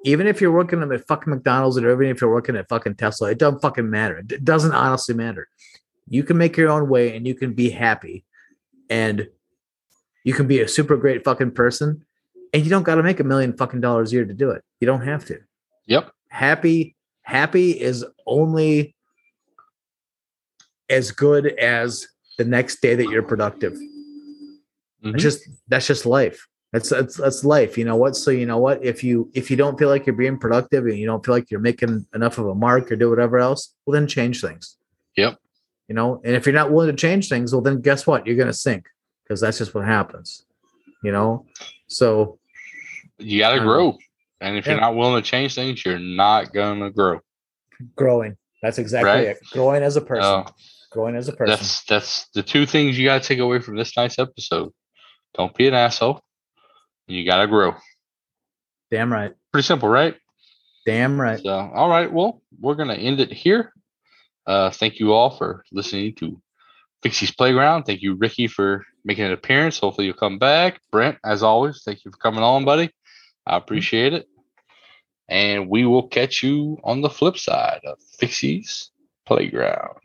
even if you're working at fucking McDonald's or even if you're working at fucking Tesla, it doesn't fucking matter. It doesn't honestly matter. You can make your own way and you can be happy and you can be a super great fucking person and you don't got to make a million fucking dollars a year to do it. You don't have to yep happy happy is only as good as the next day that you're productive Mhm. It's just that's just life. That's that's that's life. You know what? So you know what? If you if you don't feel like you're being productive and you don't feel like you're making enough of a mark or do whatever else, well then change things. Yep. You know, and if you're not willing to change things, well then guess what? You're gonna sink because that's just what happens. You know, so You got to Um, grow. And if you're not willing to change things, you're not going to grow. growing. That's exactly Right. it. Growing as a person. Uh, growing as a person. that's that's the two things you got to take away from this night's episode. Don't be an asshole. You got to grow. Damn right. Pretty simple, right? Damn right. So, all right. Well, we're going to end it here. Uh, thank you all for listening to Fixie's Playground. Thank you, Ricky, for making an appearance. Hopefully, you'll come back. Brent, as always, thank you for coming on, buddy. I appreciate it. And we will catch you on the flip side of Fixie's Playground.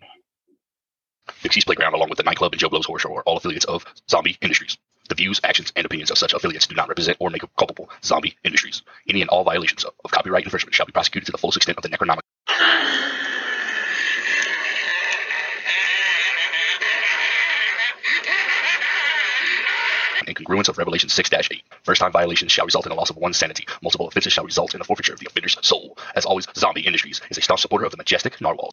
Fixie's Playground, along with the nightclub and Joe Blow's Horror Show, are all affiliates of Zombie Industries. The views, actions, and opinions of such affiliates do not represent or make culpable Zombie Industries. Any and all violations of, of copyright infringement shall be prosecuted to the fullest extent of the Necronomic. Incongruence of Revelation 6 8. First time violations shall result in a loss of one sanity. Multiple offenses shall result in the forfeiture of the offender's soul. As always, Zombie Industries is a staunch supporter of the majestic narwhal.